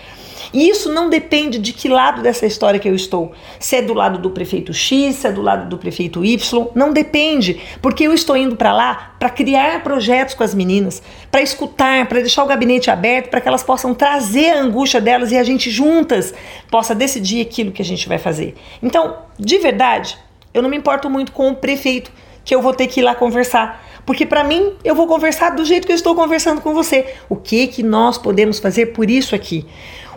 E isso não depende de que lado dessa história que eu estou. Se é do lado do prefeito X, se é do lado do prefeito Y, não depende, porque eu estou indo para lá para criar projetos com as meninas, para escutar, para deixar o gabinete aberto, para que elas possam trazer a angústia delas e a gente juntas possa decidir aquilo que a gente vai fazer. Então, de verdade, eu não me importo muito com o prefeito que eu vou ter que ir lá conversar Porque para mim, eu vou conversar do jeito que eu estou conversando com você. O que que nós podemos fazer por isso aqui?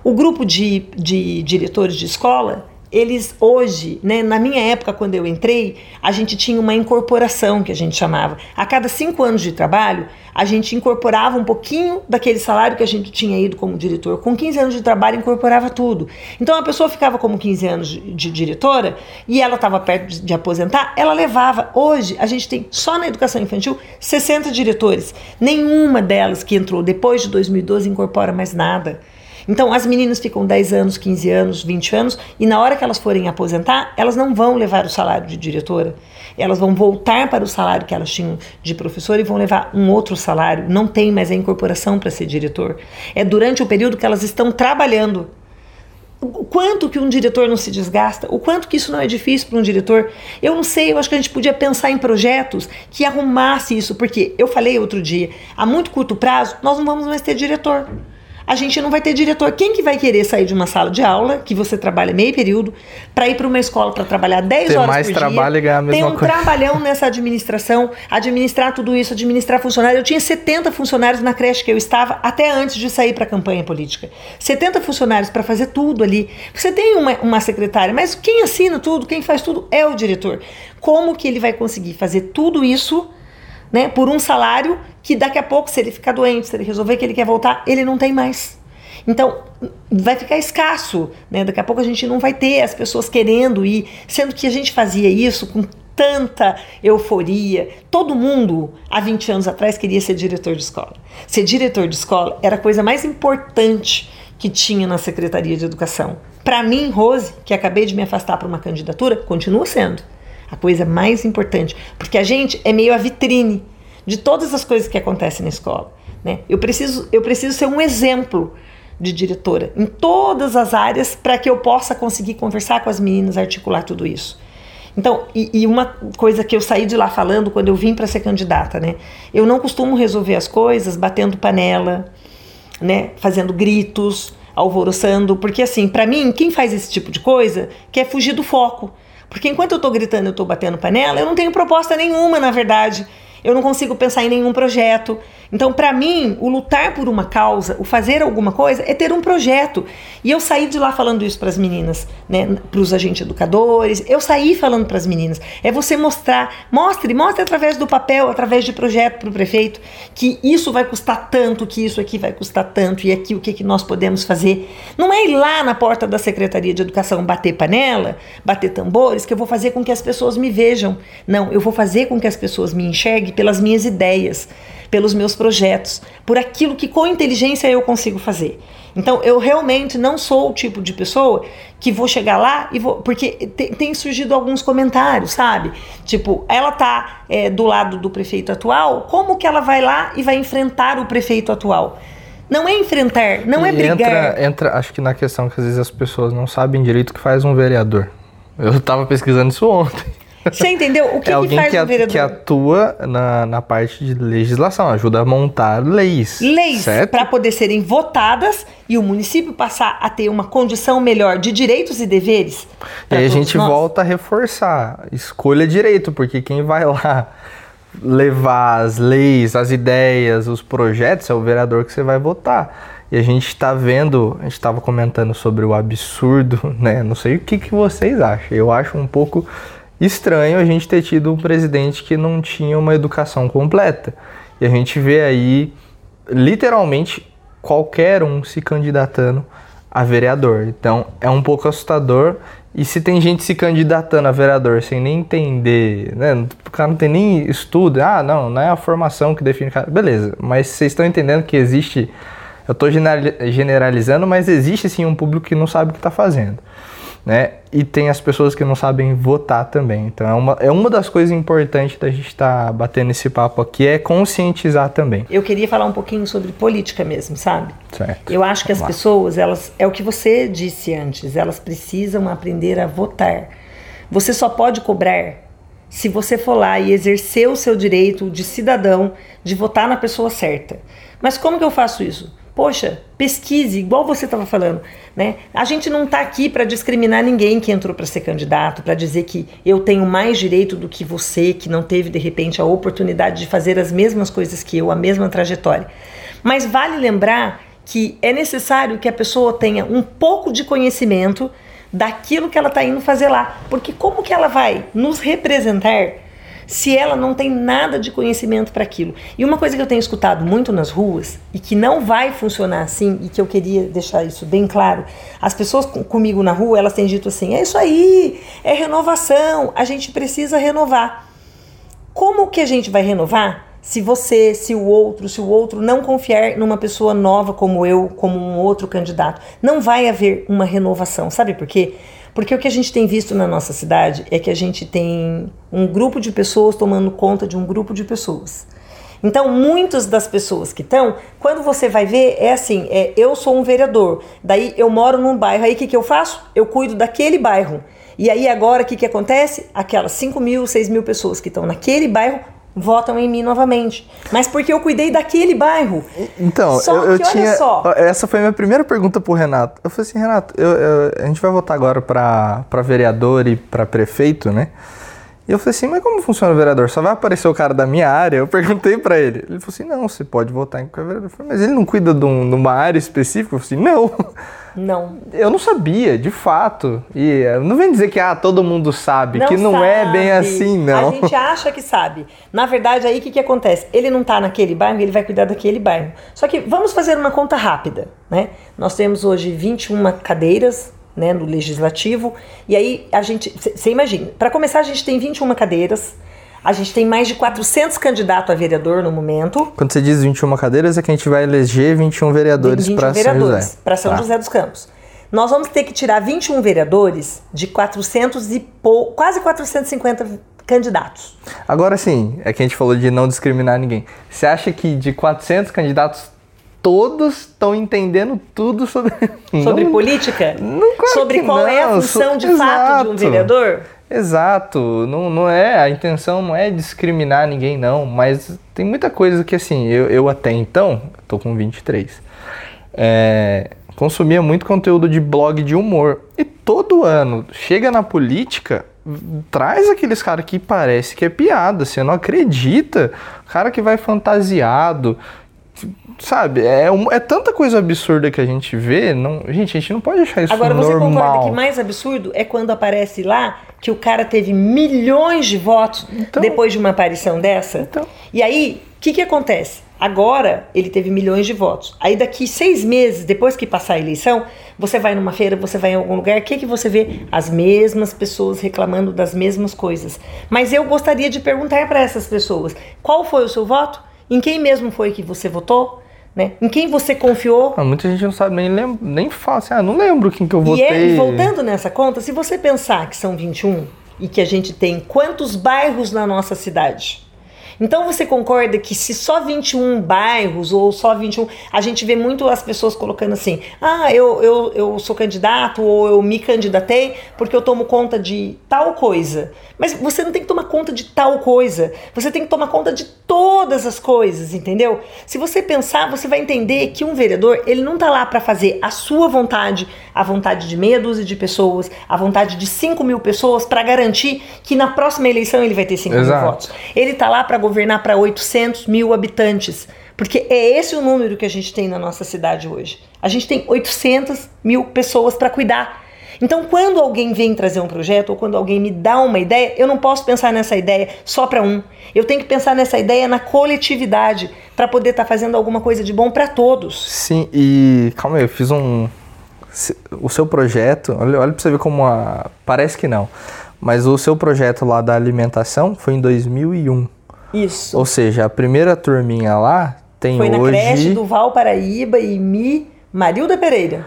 O grupo de, de diretores de escola, eles hoje, né, na minha época, quando eu entrei, a gente tinha uma incorporação que a gente chamava. A cada cinco anos de trabalho, a gente incorporava um pouquinho daquele salário que a gente tinha ido como diretor. Com 15 anos de trabalho, incorporava tudo. Então a pessoa ficava como 15 anos de, de diretora e ela estava perto de, de aposentar, ela levava. Hoje, a gente tem só na educação infantil 60 diretores. Nenhuma delas que entrou depois de 2012 incorpora mais nada. Então, as meninas ficam 10 anos, 15 anos, 20 anos, e na hora que elas forem aposentar, elas não vão levar o salário de diretora. Elas vão voltar para o salário que elas tinham de professora e vão levar um outro salário. Não tem mais a incorporação para ser diretor. É durante o período que elas estão trabalhando. O quanto que um diretor não se desgasta, o quanto que isso não é difícil para um diretor. Eu não sei, eu acho que a gente podia pensar em projetos que arrumasse isso, porque eu falei outro dia, a muito curto prazo, nós não vamos mais ter diretor a gente não vai ter diretor. Quem que vai querer sair de uma sala de aula, que você trabalha meio período, para ir para uma escola para trabalhar 10 ter horas mais por trabalho dia? E ganhar a mesma tem um coisa. trabalhão nessa administração, administrar tudo isso, administrar funcionários. Eu tinha 70 funcionários na creche que eu estava até antes de sair para a campanha política. 70 funcionários para fazer tudo ali. Você tem uma, uma secretária, mas quem assina tudo, quem faz tudo é o diretor. Como que ele vai conseguir fazer tudo isso? Né, por um salário que daqui a pouco, se ele ficar doente, se ele resolver que ele quer voltar, ele não tem mais. Então, vai ficar escasso, né? Daqui a pouco a gente não vai ter as pessoas querendo ir, sendo que a gente fazia isso com tanta euforia. Todo mundo, há 20 anos atrás, queria ser diretor de escola. Ser diretor de escola era a coisa mais importante que tinha na Secretaria de Educação. Para mim, Rose, que acabei de me afastar para uma candidatura, continua sendo a coisa mais importante, porque a gente é meio a vitrine de todas as coisas que acontecem na escola. Né? Eu, preciso, eu preciso ser um exemplo de diretora em todas as áreas para que eu possa conseguir conversar com as meninas, articular tudo isso. Então, e, e, uma coisa que eu saí de lá falando quando eu vim para ser candidata, né? Eu não costumo resolver as coisas batendo panela, né? Fazendo gritos, alvoroçando, porque assim, para mim, quem faz esse tipo de coisa quer fugir do foco. Porque enquanto eu estou gritando, eu estou batendo panela, eu não tenho proposta nenhuma, na verdade. Eu não consigo pensar em nenhum projeto. Então, para mim, o lutar por uma causa, o fazer alguma coisa, é ter um projeto. E eu saí de lá falando isso para as meninas, né, para os agentes educadores. Eu saí falando para as meninas. É você mostrar, mostre, mostre através do papel, através de projeto para o prefeito, que isso vai custar tanto, que isso aqui vai custar tanto, e aqui o que, que nós podemos fazer. Não é ir lá na porta da Secretaria de Educação bater panela, bater tambores, que eu vou fazer com que as pessoas me vejam. Não, eu vou fazer com que as pessoas me enxerguem pelas minhas ideias pelos meus projetos, por aquilo que com inteligência eu consigo fazer. Então eu realmente não sou o tipo de pessoa que vou chegar lá e vou. Porque tem, tem surgido alguns comentários, sabe? Tipo, ela tá é, do lado do prefeito atual, como que ela vai lá e vai enfrentar o prefeito atual? Não é enfrentar, não e é brigar. Entra, entra, acho que na questão que às vezes as pessoas não sabem direito o que faz um vereador. Eu estava pesquisando isso ontem. Você entendeu? O que, é alguém que faz que, o vereador? que atua na, na parte de legislação, ajuda a montar leis. Leis para poder serem votadas e o município passar a ter uma condição melhor de direitos e deveres. E aí a gente nós. volta a reforçar, escolha direito, porque quem vai lá levar as leis, as ideias, os projetos é o vereador que você vai votar. E a gente está vendo, a gente estava comentando sobre o absurdo, né? Não sei o que, que vocês acham. Eu acho um pouco estranho a gente ter tido um presidente que não tinha uma educação completa. E a gente vê aí, literalmente, qualquer um se candidatando a vereador. Então é um pouco assustador. E se tem gente se candidatando a vereador sem nem entender, né? O cara não tem nem estudo, ah, não, não é a formação que define. Beleza, mas vocês estão entendendo que existe. Eu estou generalizando, mas existe sim um público que não sabe o que está fazendo né? E tem as pessoas que não sabem votar também. Então é uma, é uma das coisas importantes da gente estar tá batendo esse papo aqui, é conscientizar também. Eu queria falar um pouquinho sobre política mesmo, sabe? Certo. Eu acho que as pessoas, elas, é o que você disse antes, elas precisam aprender a votar. Você só pode cobrar se você for lá e exercer o seu direito de cidadão de votar na pessoa certa. Mas como que eu faço isso? Poxa, pesquise, igual você estava falando, né? A gente não está aqui para discriminar ninguém que entrou para ser candidato, para dizer que eu tenho mais direito do que você, que não teve de repente a oportunidade de fazer as mesmas coisas que eu, a mesma trajetória. Mas vale lembrar que é necessário que a pessoa tenha um pouco de conhecimento daquilo que ela está indo fazer lá, porque como que ela vai nos representar se ela não tem nada de conhecimento para aquilo. E uma coisa que eu tenho escutado muito nas ruas e que não vai funcionar assim e que eu queria deixar isso bem claro, as pessoas comigo na rua, elas têm dito assim: "É isso aí, é renovação, a gente precisa renovar". Como que a gente vai renovar? Se você, se o outro, se o outro não confiar numa pessoa nova como eu, como um outro candidato, não vai haver uma renovação. Sabe por quê? Porque o que a gente tem visto na nossa cidade é que a gente tem um grupo de pessoas tomando conta de um grupo de pessoas. Então, muitas das pessoas que estão, quando você vai ver, é assim: é, eu sou um vereador, daí eu moro num bairro, aí o que, que eu faço? Eu cuido daquele bairro. E aí agora o que, que acontece? Aquelas 5 mil, 6 mil pessoas que estão naquele bairro votam em mim novamente. Mas porque eu cuidei daquele bairro. Então, só eu, eu que, tinha. Essa foi a minha primeira pergunta pro Renato. Eu falei assim, Renato, eu, eu, a gente vai votar agora para vereador e para prefeito, né? E eu falei assim, mas como funciona o vereador? Só vai aparecer o cara da minha área? Eu perguntei para ele. Ele falou assim, não, você pode votar em qualquer vereador. Eu falei, mas ele não cuida de, um, de uma área específica? Eu falei assim, não. Não. Eu não sabia, de fato. E não vem dizer que ah, todo mundo sabe, não que não sabe. é bem assim, não. A gente acha que sabe. Na verdade, aí o que, que acontece? Ele não está naquele bairro, ele vai cuidar daquele bairro. Só que vamos fazer uma conta rápida, né? Nós temos hoje 21 cadeiras né, no legislativo. E aí a gente, você imagina, para começar a gente tem 21 cadeiras. A gente tem mais de 400 candidatos a vereador no momento. Quando você diz 21 cadeiras, é que a gente vai eleger 21 vereadores para São José. Para São tá. José dos Campos. Nós vamos ter que tirar 21 vereadores de 400 e pou... quase 450 candidatos. Agora sim, é que a gente falou de não discriminar ninguém. Você acha que de 400 candidatos todos estão entendendo tudo sobre sobre não, política? Não, claro sobre qual não. é a função de Exato. fato de um vereador? Exato, não, não é, a intenção não é discriminar ninguém não, mas tem muita coisa que assim, eu, eu até então, tô com 23, é, consumia muito conteúdo de blog de humor, e todo ano, chega na política, traz aqueles caras que parece que é piada, você não acredita, cara que vai fantasiado, sabe, é, é tanta coisa absurda que a gente vê, não, gente, a gente não pode achar isso Agora, normal. Agora, você concorda que mais absurdo é quando aparece lá que o cara teve milhões de votos então, depois de uma aparição dessa? Então. E aí, o que, que acontece? Agora ele teve milhões de votos. Aí daqui seis meses, depois que passar a eleição, você vai numa feira, você vai em algum lugar, o que, que você vê? As mesmas pessoas reclamando das mesmas coisas. Mas eu gostaria de perguntar para essas pessoas: qual foi o seu voto? Em quem mesmo foi que você votou? Né? Em quem você confiou? Ah, muita gente não sabe nem, lembra, nem fala assim, ah, não lembro quem que eu votei. E é, voltando nessa conta, se você pensar que são 21 e que a gente tem quantos bairros na nossa cidade? Então você concorda que se só 21 bairros ou só 21. A gente vê muito as pessoas colocando assim: ah, eu, eu, eu sou candidato ou eu me candidatei porque eu tomo conta de tal coisa. Mas você não tem que tomar conta de tal coisa. Você tem que tomar conta de todas as coisas, entendeu? Se você pensar, você vai entender que um vereador, ele não tá lá para fazer a sua vontade, a vontade de meia dúzia de pessoas, a vontade de 5 mil pessoas para garantir que na próxima eleição ele vai ter 5 mil votos. Ele tá lá para governar para 800 mil habitantes. Porque é esse o número que a gente tem na nossa cidade hoje. A gente tem 800 mil pessoas para cuidar. Então, quando alguém vem trazer um projeto ou quando alguém me dá uma ideia, eu não posso pensar nessa ideia só para um. Eu tenho que pensar nessa ideia na coletividade para poder estar tá fazendo alguma coisa de bom para todos. Sim, e calma aí, eu fiz um. O seu projeto, olha, olha para você ver como a. Parece que não. Mas o seu projeto lá da alimentação foi em 2001. Isso. Ou seja, a primeira turminha lá tem foi hoje... Foi na creche do Val Paraíba e Mi Marilda Pereira.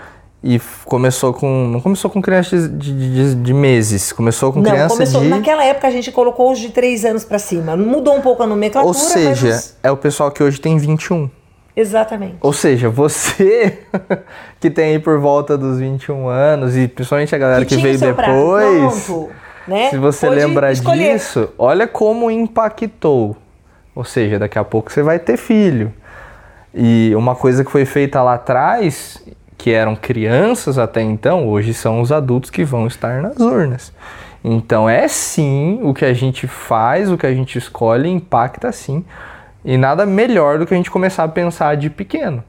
E começou com. Não começou com crianças de, de, de meses, começou com crianças começou, de. Naquela época a gente colocou os de 3 anos para cima. Mudou um pouco a nomenclatura. Ou seja, os... é o pessoal que hoje tem 21. Exatamente. Ou seja, você que tem aí por volta dos 21 anos, e principalmente a galera que, que veio depois. Pronto, né? Se você Pode lembra escolher. disso, olha como impactou. Ou seja, daqui a pouco você vai ter filho. E uma coisa que foi feita lá atrás, que eram crianças até então, hoje são os adultos que vão estar nas urnas. Então é sim o que a gente faz, o que a gente escolhe impacta sim. E nada melhor do que a gente começar a pensar de pequeno.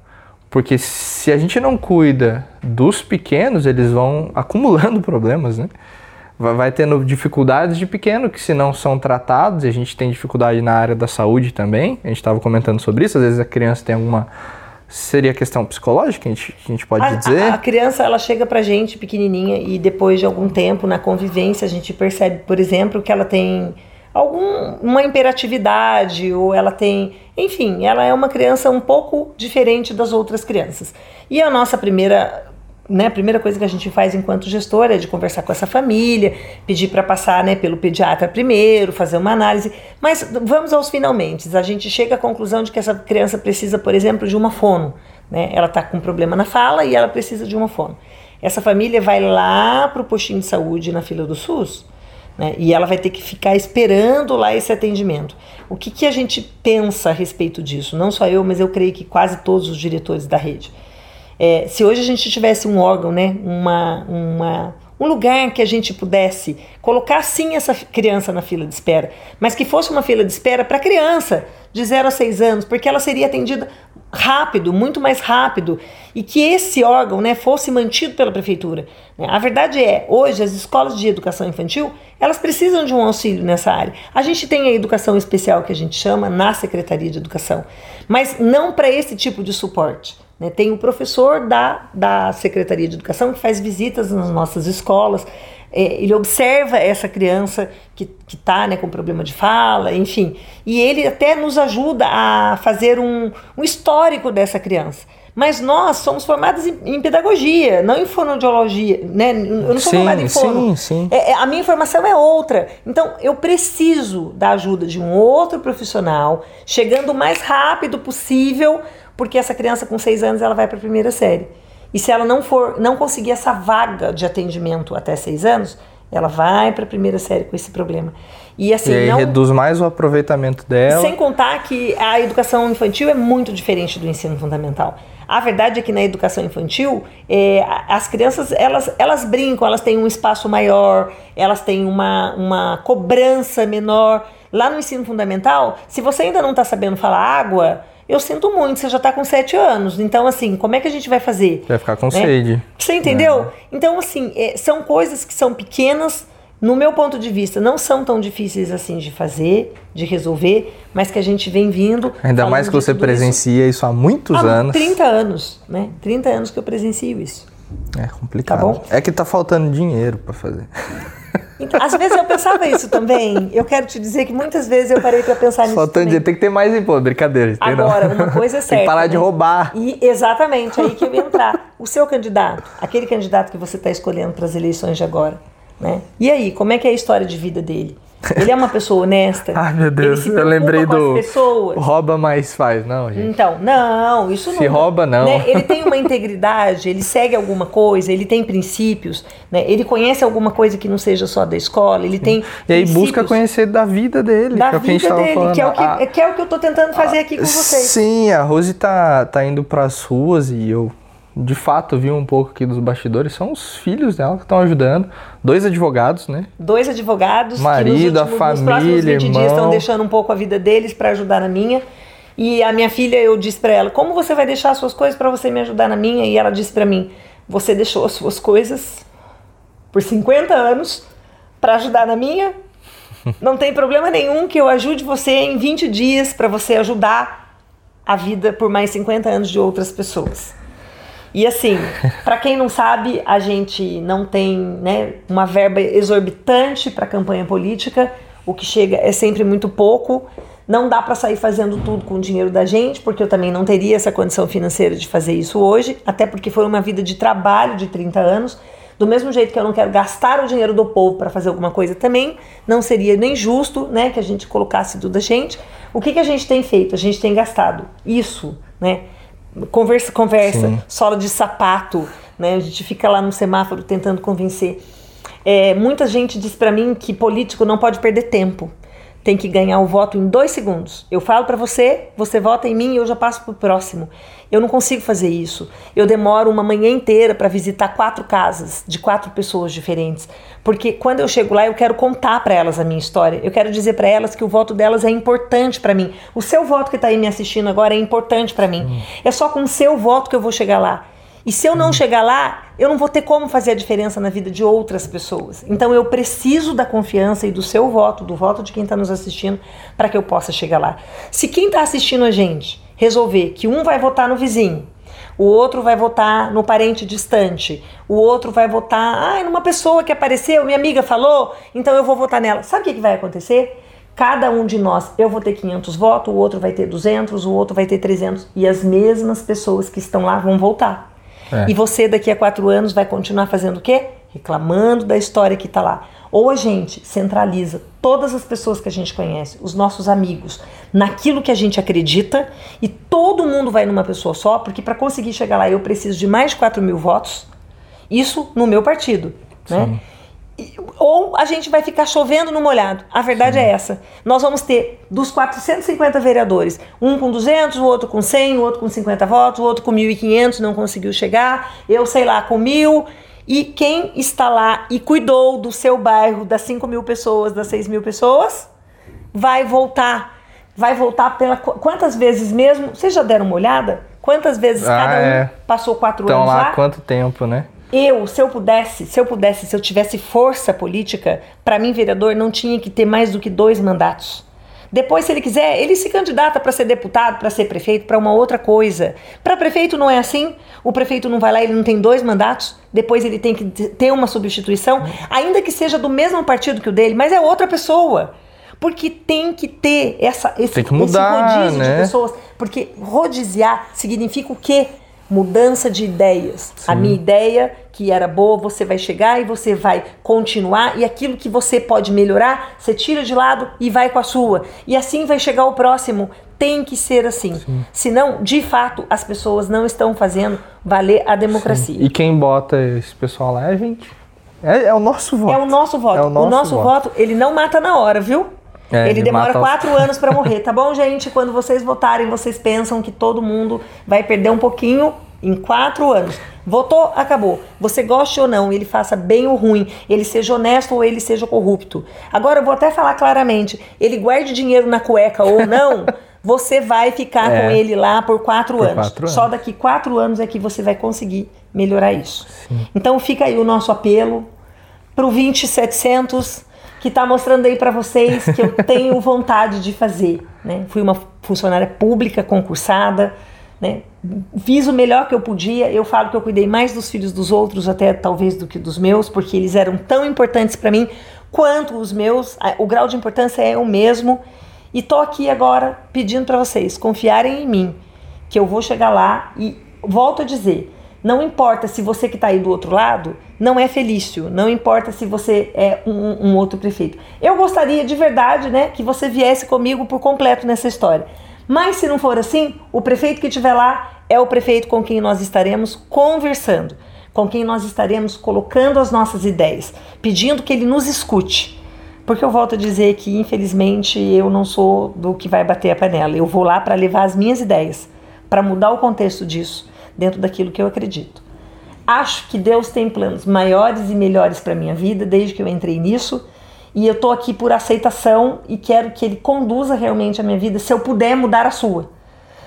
Porque se a gente não cuida dos pequenos, eles vão acumulando problemas, né? Vai tendo dificuldades de pequeno que se não são tratados, e a gente tem dificuldade na área da saúde também, a gente estava comentando sobre isso, às vezes a criança tem alguma seria questão psicológica, a gente, a gente pode a, dizer? A, a, criança, ela chega pra gente pequenininha e depois de algum tempo na convivência a gente percebe, por exemplo, que ela tem alguma imperatividade ou ela tem, enfim, ela é uma criança um pouco diferente das outras crianças. E a nossa primeira né, a primeira coisa que a gente faz enquanto gestora é de conversar com essa família, pedir para passar né, pelo pediatra primeiro, fazer uma análise. Mas vamos aos finalmente. A gente chega à conclusão de que essa criança precisa, por exemplo, de uma fono. Né? Ela está com um problema na fala e ela precisa de uma fono. Essa família vai lá para o postinho de saúde na fila do SUS né, e ela vai ter que ficar esperando lá esse atendimento. O que, que a gente pensa a respeito disso? Não só eu, mas eu creio que quase todos os diretores da rede. É, se hoje a gente tivesse um órgão, né, uma, uma, um lugar que a gente pudesse colocar sim essa criança na fila de espera, mas que fosse uma fila de espera para criança de 0 a 6 anos, porque ela seria atendida rápido, muito mais rápido, e que esse órgão né, fosse mantido pela prefeitura. Né. A verdade é, hoje as escolas de educação infantil, elas precisam de um auxílio nessa área. A gente tem a educação especial que a gente chama na Secretaria de Educação, mas não para esse tipo de suporte. Né? Tem o professor da, da Secretaria de Educação que faz visitas nas nossas escolas, é, ele observa essa criança que está né, com problema de fala, enfim, e ele até nos ajuda a fazer um, um histórico dessa criança. Mas nós somos formados em, em, pedagogia, não em fonoaudiologia, né? Eu não sou sim, formada em fono. Sim, sim. É, é, a minha informação é outra. Então, eu preciso da ajuda de um outro profissional, chegando o mais rápido possível porque essa criança com seis anos ela vai para a primeira série. E se ela não for, não conseguir essa vaga de atendimento até seis anos, ela vai para a primeira série com esse problema. E assim, e aí não... reduz mais o aproveitamento dela. Sem contar que a educação infantil é muito diferente do ensino fundamental. A verdade é que na educação infantil, é, as crianças elas, elas brincam, elas têm um espaço maior, elas têm uma, uma cobrança menor. Lá no ensino fundamental, se você ainda não está sabendo falar água, eu sinto muito, você já está com sete anos. Então, assim, como é que a gente vai fazer? Vai ficar com né? sede. Você entendeu? É. Então, assim, é, são coisas que são pequenas, no meu ponto de vista, não são tão difíceis assim de fazer, de resolver, mas que a gente vem vindo. Ainda mais que você presencia isso, isso há muitos há anos. 30 anos, né? 30 anos que eu presencio isso. É complicado. Tá bom? É que tá faltando dinheiro para fazer. Então, às vezes eu pensava isso também. Eu quero te dizer que muitas vezes eu parei para pensar nisso. Faltando dinheiro, tem que ter mais imposto, brincadeira. Agora, uma coisa é certa. tem que parar né? de roubar. E exatamente, aí que eu ia entrar. O seu candidato, aquele candidato que você está escolhendo para as eleições de agora, né? E aí, como é que é a história de vida dele? Ele é uma pessoa honesta. Ai, meu Deus, eu lembrei do. Rouba, mas faz, não, gente. Então, não, isso não. Se rouba, não. Né? Ele tem uma integridade, ele segue alguma coisa, ele tem princípios, né? ele conhece alguma coisa que não seja só da escola, ele tem. E aí busca conhecer da vida dele, da que é a gente dele, falando. Que é o que, a, que, é o que eu tô tentando fazer aqui com vocês. Sim, a Rose tá, tá indo pras ruas e eu de fato vi um pouco aqui dos bastidores, são os filhos dela que estão ajudando. Dois advogados, né? Dois advogados. Marido, últimos, a família, nos próximos 20 irmão. dias estão deixando um pouco a vida deles para ajudar na minha. E a minha filha, eu disse para ela: "Como você vai deixar as suas coisas para você me ajudar na minha?" E ela disse para mim: "Você deixou as suas coisas por 50 anos para ajudar na minha? Não tem problema nenhum que eu ajude você em 20 dias para você ajudar a vida por mais 50 anos de outras pessoas." E assim, para quem não sabe, a gente não tem né, uma verba exorbitante para campanha política, o que chega é sempre muito pouco. Não dá para sair fazendo tudo com o dinheiro da gente, porque eu também não teria essa condição financeira de fazer isso hoje, até porque foi uma vida de trabalho de 30 anos. Do mesmo jeito que eu não quero gastar o dinheiro do povo para fazer alguma coisa também, não seria nem justo né, que a gente colocasse tudo da gente. O que, que a gente tem feito? A gente tem gastado isso, né? Conversa, conversa, sola de sapato, né? A gente fica lá no semáforo tentando convencer. É, muita gente diz para mim que político não pode perder tempo. tem que ganhar o voto em dois segundos. Eu falo para você, você vota em mim e eu já passo para o próximo. Eu não consigo fazer isso. Eu demoro uma manhã inteira para visitar quatro casas de quatro pessoas diferentes, porque quando eu chego lá eu quero contar para elas a minha história. Eu quero dizer para elas que o voto delas é importante para mim. O seu voto que está aí me assistindo agora é importante para mim. Hum. É só com o seu voto que eu vou chegar lá. E se eu não chegar lá, eu não vou ter como fazer a diferença na vida de outras pessoas. Então eu preciso da confiança e do seu voto, do voto de quem está nos assistindo, para que eu possa chegar lá. Se quem está assistindo a gente resolver que um vai votar no vizinho, o outro vai votar no parente distante, o outro vai votar ah, numa pessoa que apareceu, minha amiga falou, então eu vou votar nela. Sabe o que, que vai acontecer? Cada um de nós, eu vou ter 500 votos, o outro vai ter 200, o outro vai ter 300, e as mesmas pessoas que estão lá vão voltar. É. E você daqui a quatro anos vai continuar fazendo o quê? Reclamando da história que está lá. Ou a gente centraliza todas as pessoas que a gente conhece, os nossos amigos, naquilo que a gente acredita e todo mundo vai numa pessoa só, porque para conseguir chegar lá eu preciso de mais de 4 mil votos. Isso no meu partido. Né? ou a gente vai ficar chovendo no molhado. A verdade Sim. é essa. Nós vamos ter dos 450 vereadores, um com 200, o outro com 100, o outro com 50 votos, o outro com 1.500, não conseguiu chegar, eu sei lá, com mil. E quem está lá e cuidou do seu bairro, das 5 mil pessoas, das 6 mil pessoas, vai voltar. Vai voltar pela. Quantas vezes mesmo? Vocês já deram uma olhada? Quantas vezes ah, cada um é. passou quatro então, anos lá? lá? quanto tempo, né? Eu, se eu pudesse, se eu pudesse, se eu tivesse força política, para mim, vereador, não tinha que ter mais do que dois mandatos. Depois, se ele quiser, ele se candidata para ser deputado, para ser prefeito, para uma outra coisa. Para prefeito não é assim. O prefeito não vai lá, ele não tem dois mandatos. Depois ele tem que ter uma substituição, ainda que seja do mesmo partido que o dele, mas é outra pessoa. Porque tem que ter essa, esse, tem que mudar, esse rodízio né? de pessoas. Porque rodiziar significa o quê? Mudança de ideias. Sim. A minha ideia que era boa, você vai chegar e você vai continuar e aquilo que você pode melhorar, você tira de lado e vai com a sua. E assim vai chegar o próximo. Tem que ser assim. Sim. Senão, de fato, as pessoas não estão fazendo valer a democracia. Sim. E quem bota esse pessoal lá é a gente. É, é, o nosso voto. É o nosso voto. É o nosso, o nosso voto. voto, ele não mata na hora, viu? É, ele, demora quatro anos para morrer, tá bom, gente? Quando vocês votarem, vocês pensam que todo mundo vai perder um pouquinho em quatro anos. Votou, acabou. Você goste ou não, ele faça bem ou ruim, ele seja honesto ou ele seja corrupto. Agora eu vou até falar claramente: ele guarde dinheiro na cueca ou não. você vai ficar é, com ele lá por quatro, por anos. quatro anos. Só daqui quatro anos é que você vai conseguir melhorar isso. Sim. Então fica aí o nosso apelo para o 20700 que está mostrando aí para vocês que eu tenho vontade de fazer. Né? Fui uma funcionária pública concursada, né? fiz o melhor que eu podia. Eu falo que eu cuidei mais dos filhos dos outros, até talvez do que dos meus, porque eles eram tão importantes para mim quanto os meus. O grau de importância é o mesmo. E tô aqui agora pedindo para vocês confiarem em mim, que eu vou chegar lá e volto a dizer, não importa se você que está aí do outro lado não é Felício, não importa se você é um, um, outro prefeito. Eu gostaria de verdade, né, que você viesse comigo por completo nessa história. Mas se não for assim, o prefeito que estiver lá é o prefeito com quem nós estaremos conversando, com quem nós estaremos colocando as nossas ideias, pedindo que ele nos escute. Porque eu volto a dizer que, infelizmente, eu não sou do que vai bater a panela. Eu vou lá para levar as minhas ideias, para mudar o contexto disso, dentro daquilo que eu acredito. Acho que Deus tem planos maiores e melhores para minha vida desde que eu entrei nisso e eu tô aqui por aceitação e quero que ele conduza realmente a minha vida se eu puder mudar a sua.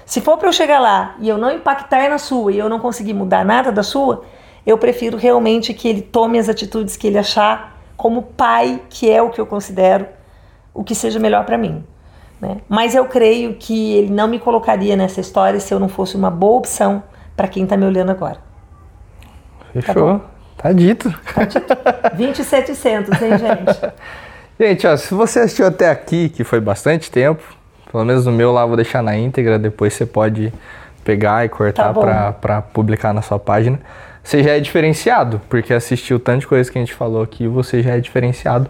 Se for para eu chegar lá e eu não impactar na sua e eu não conseguir mudar nada da sua, eu prefiro realmente que ele tome as atitudes que ele achar como pai, que é o que eu considero o que seja melhor para mim. Né? Mas eu creio que ele não me colocaria nessa história se eu não fosse uma boa opção para quem está me olhando agora. Fechou. Tá Tá dito. Tá dito. 2700, hein, gente? gente, ó, se você assistiu até aqui, que foi bastante tempo, pelo menos no meu lá vou deixar na íntegra, depois você pode pegar e cortar tá para publicar na sua página. Você já é diferenciado, porque assistiu tanto de coisa que a gente falou aqui, você já é diferenciado.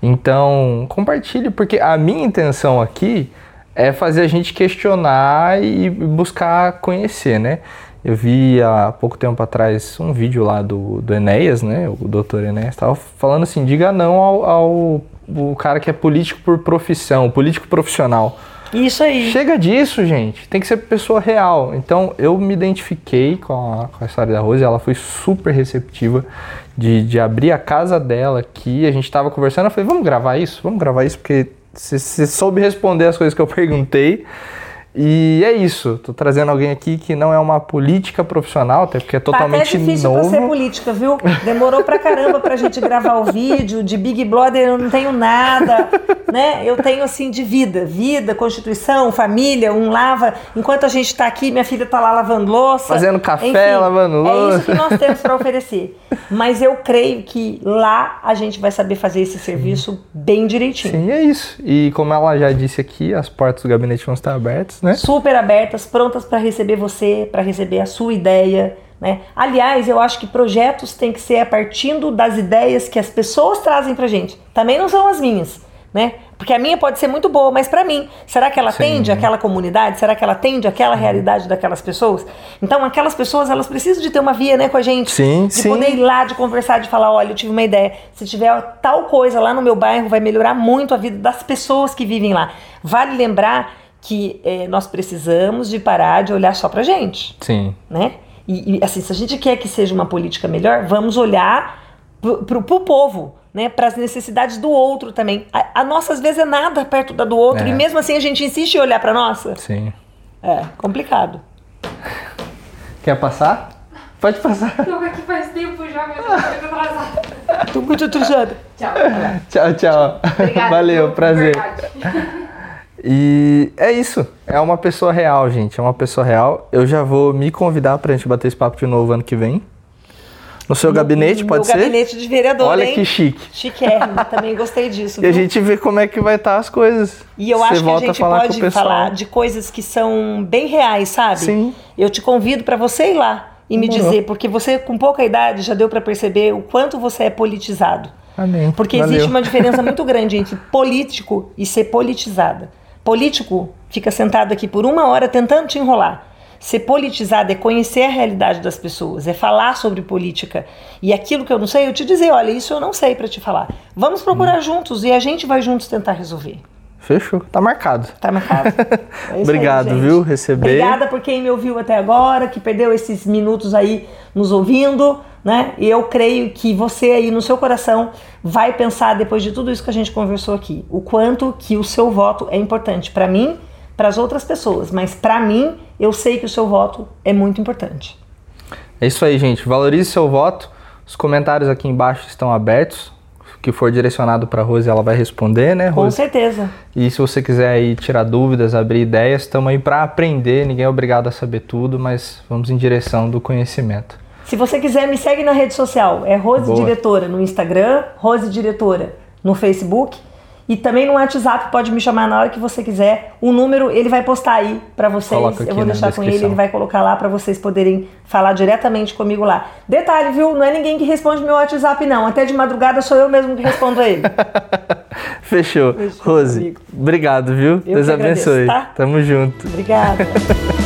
Então, compartilhe, porque a minha intenção aqui é fazer a gente questionar e buscar conhecer, né? Eu vi há pouco tempo atrás um vídeo lá do, do Enéas, né? O doutor Enéas estava falando assim, diga não ao, ao, o cara que é político por profissão, político profissional. Isso aí. Chega disso, gente. Tem que ser pessoa real. Então, eu me identifiquei com a, com a história da Rose. Ela foi super receptiva de, de abrir a casa dela aqui. A gente tava conversando. Eu falei, vamos gravar isso? Vamos gravar isso, porque você soube responder as coisas que eu perguntei. E é isso, tô trazendo alguém aqui que não é uma política profissional, até porque é totalmente tá até difícil novo. pra ser política, viu? Demorou pra caramba pra gente gravar o vídeo, de Big Brother eu não tenho nada, né? Eu tenho assim de vida, vida, constituição, família, um lava, enquanto a gente tá aqui, minha filha tá lá lavando louça. Fazendo café, Enfim, lavando louça. É isso que nós temos para oferecer. Mas eu creio que lá a gente vai saber fazer esse serviço bem direitinho. Sim, é isso. E como ela já disse aqui, as portas do gabinete vão estar abertas né? Super abertas, prontas para receber você, para receber a sua ideia. Né? Aliás, eu acho que projetos têm que ser a partir das ideias que as pessoas trazem para gente. Também não são as minhas, né? Porque a minha pode ser muito boa, mas para mim, será que ela Sim. atende aquela comunidade? Será que ela atende aquela realidade daquelas pessoas? Então, aquelas pessoas, elas precisam de ter uma via, né, com a gente. Sim, de sim. poder ir lá, de conversar, de falar, olha, eu tive uma ideia. Se tiver tal coisa lá no meu bairro, vai melhorar muito a vida das pessoas que vivem lá. Vale lembrar que é, nós precisamos de parar de olhar só pra gente. Sim. Né? E, e assim, se a gente quer que seja uma política melhor, vamos olhar pro, pro, pro povo, né? Para as necessidades do outro também. A, a, nossa, às vezes, é nada perto da do outro, é. e mesmo assim a gente insiste em olhar pra nossa. Sim. É, complicado. Quer passar? Pode passar. Tô aqui faz tempo já, mas eu tô muito atrasada. Tô muito atrasada. Tchau. Tchau, tchau. Obrigada. Valeu, prazer. E é isso. É uma pessoa real, gente. É uma pessoa real. Eu já vou me convidar pra gente bater esse papo de novo ano que vem. No seu no, gabinete, pode ser? gabinete de vereador, Olha hein? que chique. Chiquérrimo, também gostei disso. e a gente vê como é que vai estar tá as coisas. E eu Você acho que a gente falar pode falar de coisas que são bem reais, sabe? Sim. Eu te convido para você ir lá e me dizer, porque você com pouca idade já deu para perceber o quanto você é politizado. Amém. Porque Valeu. existe uma diferença muito grande entre político e ser politizada. Político fica sentado aqui por uma hora tentando te enrolar. Ser politizado é conhecer a realidade das pessoas, é falar sobre política. E aquilo que eu não sei, eu te dizer, olha, isso eu não sei para te falar. Vamos procurar hum. juntos e a gente vai juntos tentar resolver. Fechou. Tá marcado. Tá marcado. É Obrigado, aí, viu? Receber. Obrigada por quem me ouviu até agora, que perdeu esses minutos aí nos ouvindo, né? E eu creio que você aí no seu coração vai pensar depois de tudo isso que a gente conversou aqui, o quanto que o seu voto é importante para mim, para as outras pessoas, mas para mim, eu sei que o seu voto é muito importante. É isso aí, gente. Valorize seu voto. Os comentários aqui embaixo estão abertos que for direcionado para a Rose, ela vai responder, né, Rose? Com certeza. E se você quiser aí tirar dúvidas, abrir ideias, estamos aí para aprender. Ninguém é obrigado a saber tudo, mas vamos em direção do conhecimento. Se você quiser, me segue na rede social. É Rose Boa. Diretora no Instagram, Rose Diretora no Facebook e também no WhatsApp pode me chamar na hora que você quiser. O número ele vai postar aí para vocês. Eu vou deixar com ele, ele vai colocar lá para vocês poderem falar diretamente comigo lá. Detalhe, viu? Não é ninguém que responde meu WhatsApp não. Até de madrugada sou eu mesmo que respondo a ele. Fechou. Fechou. Rose, obrigado, viu? Eu Deus abençoe. Tá? Tamo junto. Obrigada.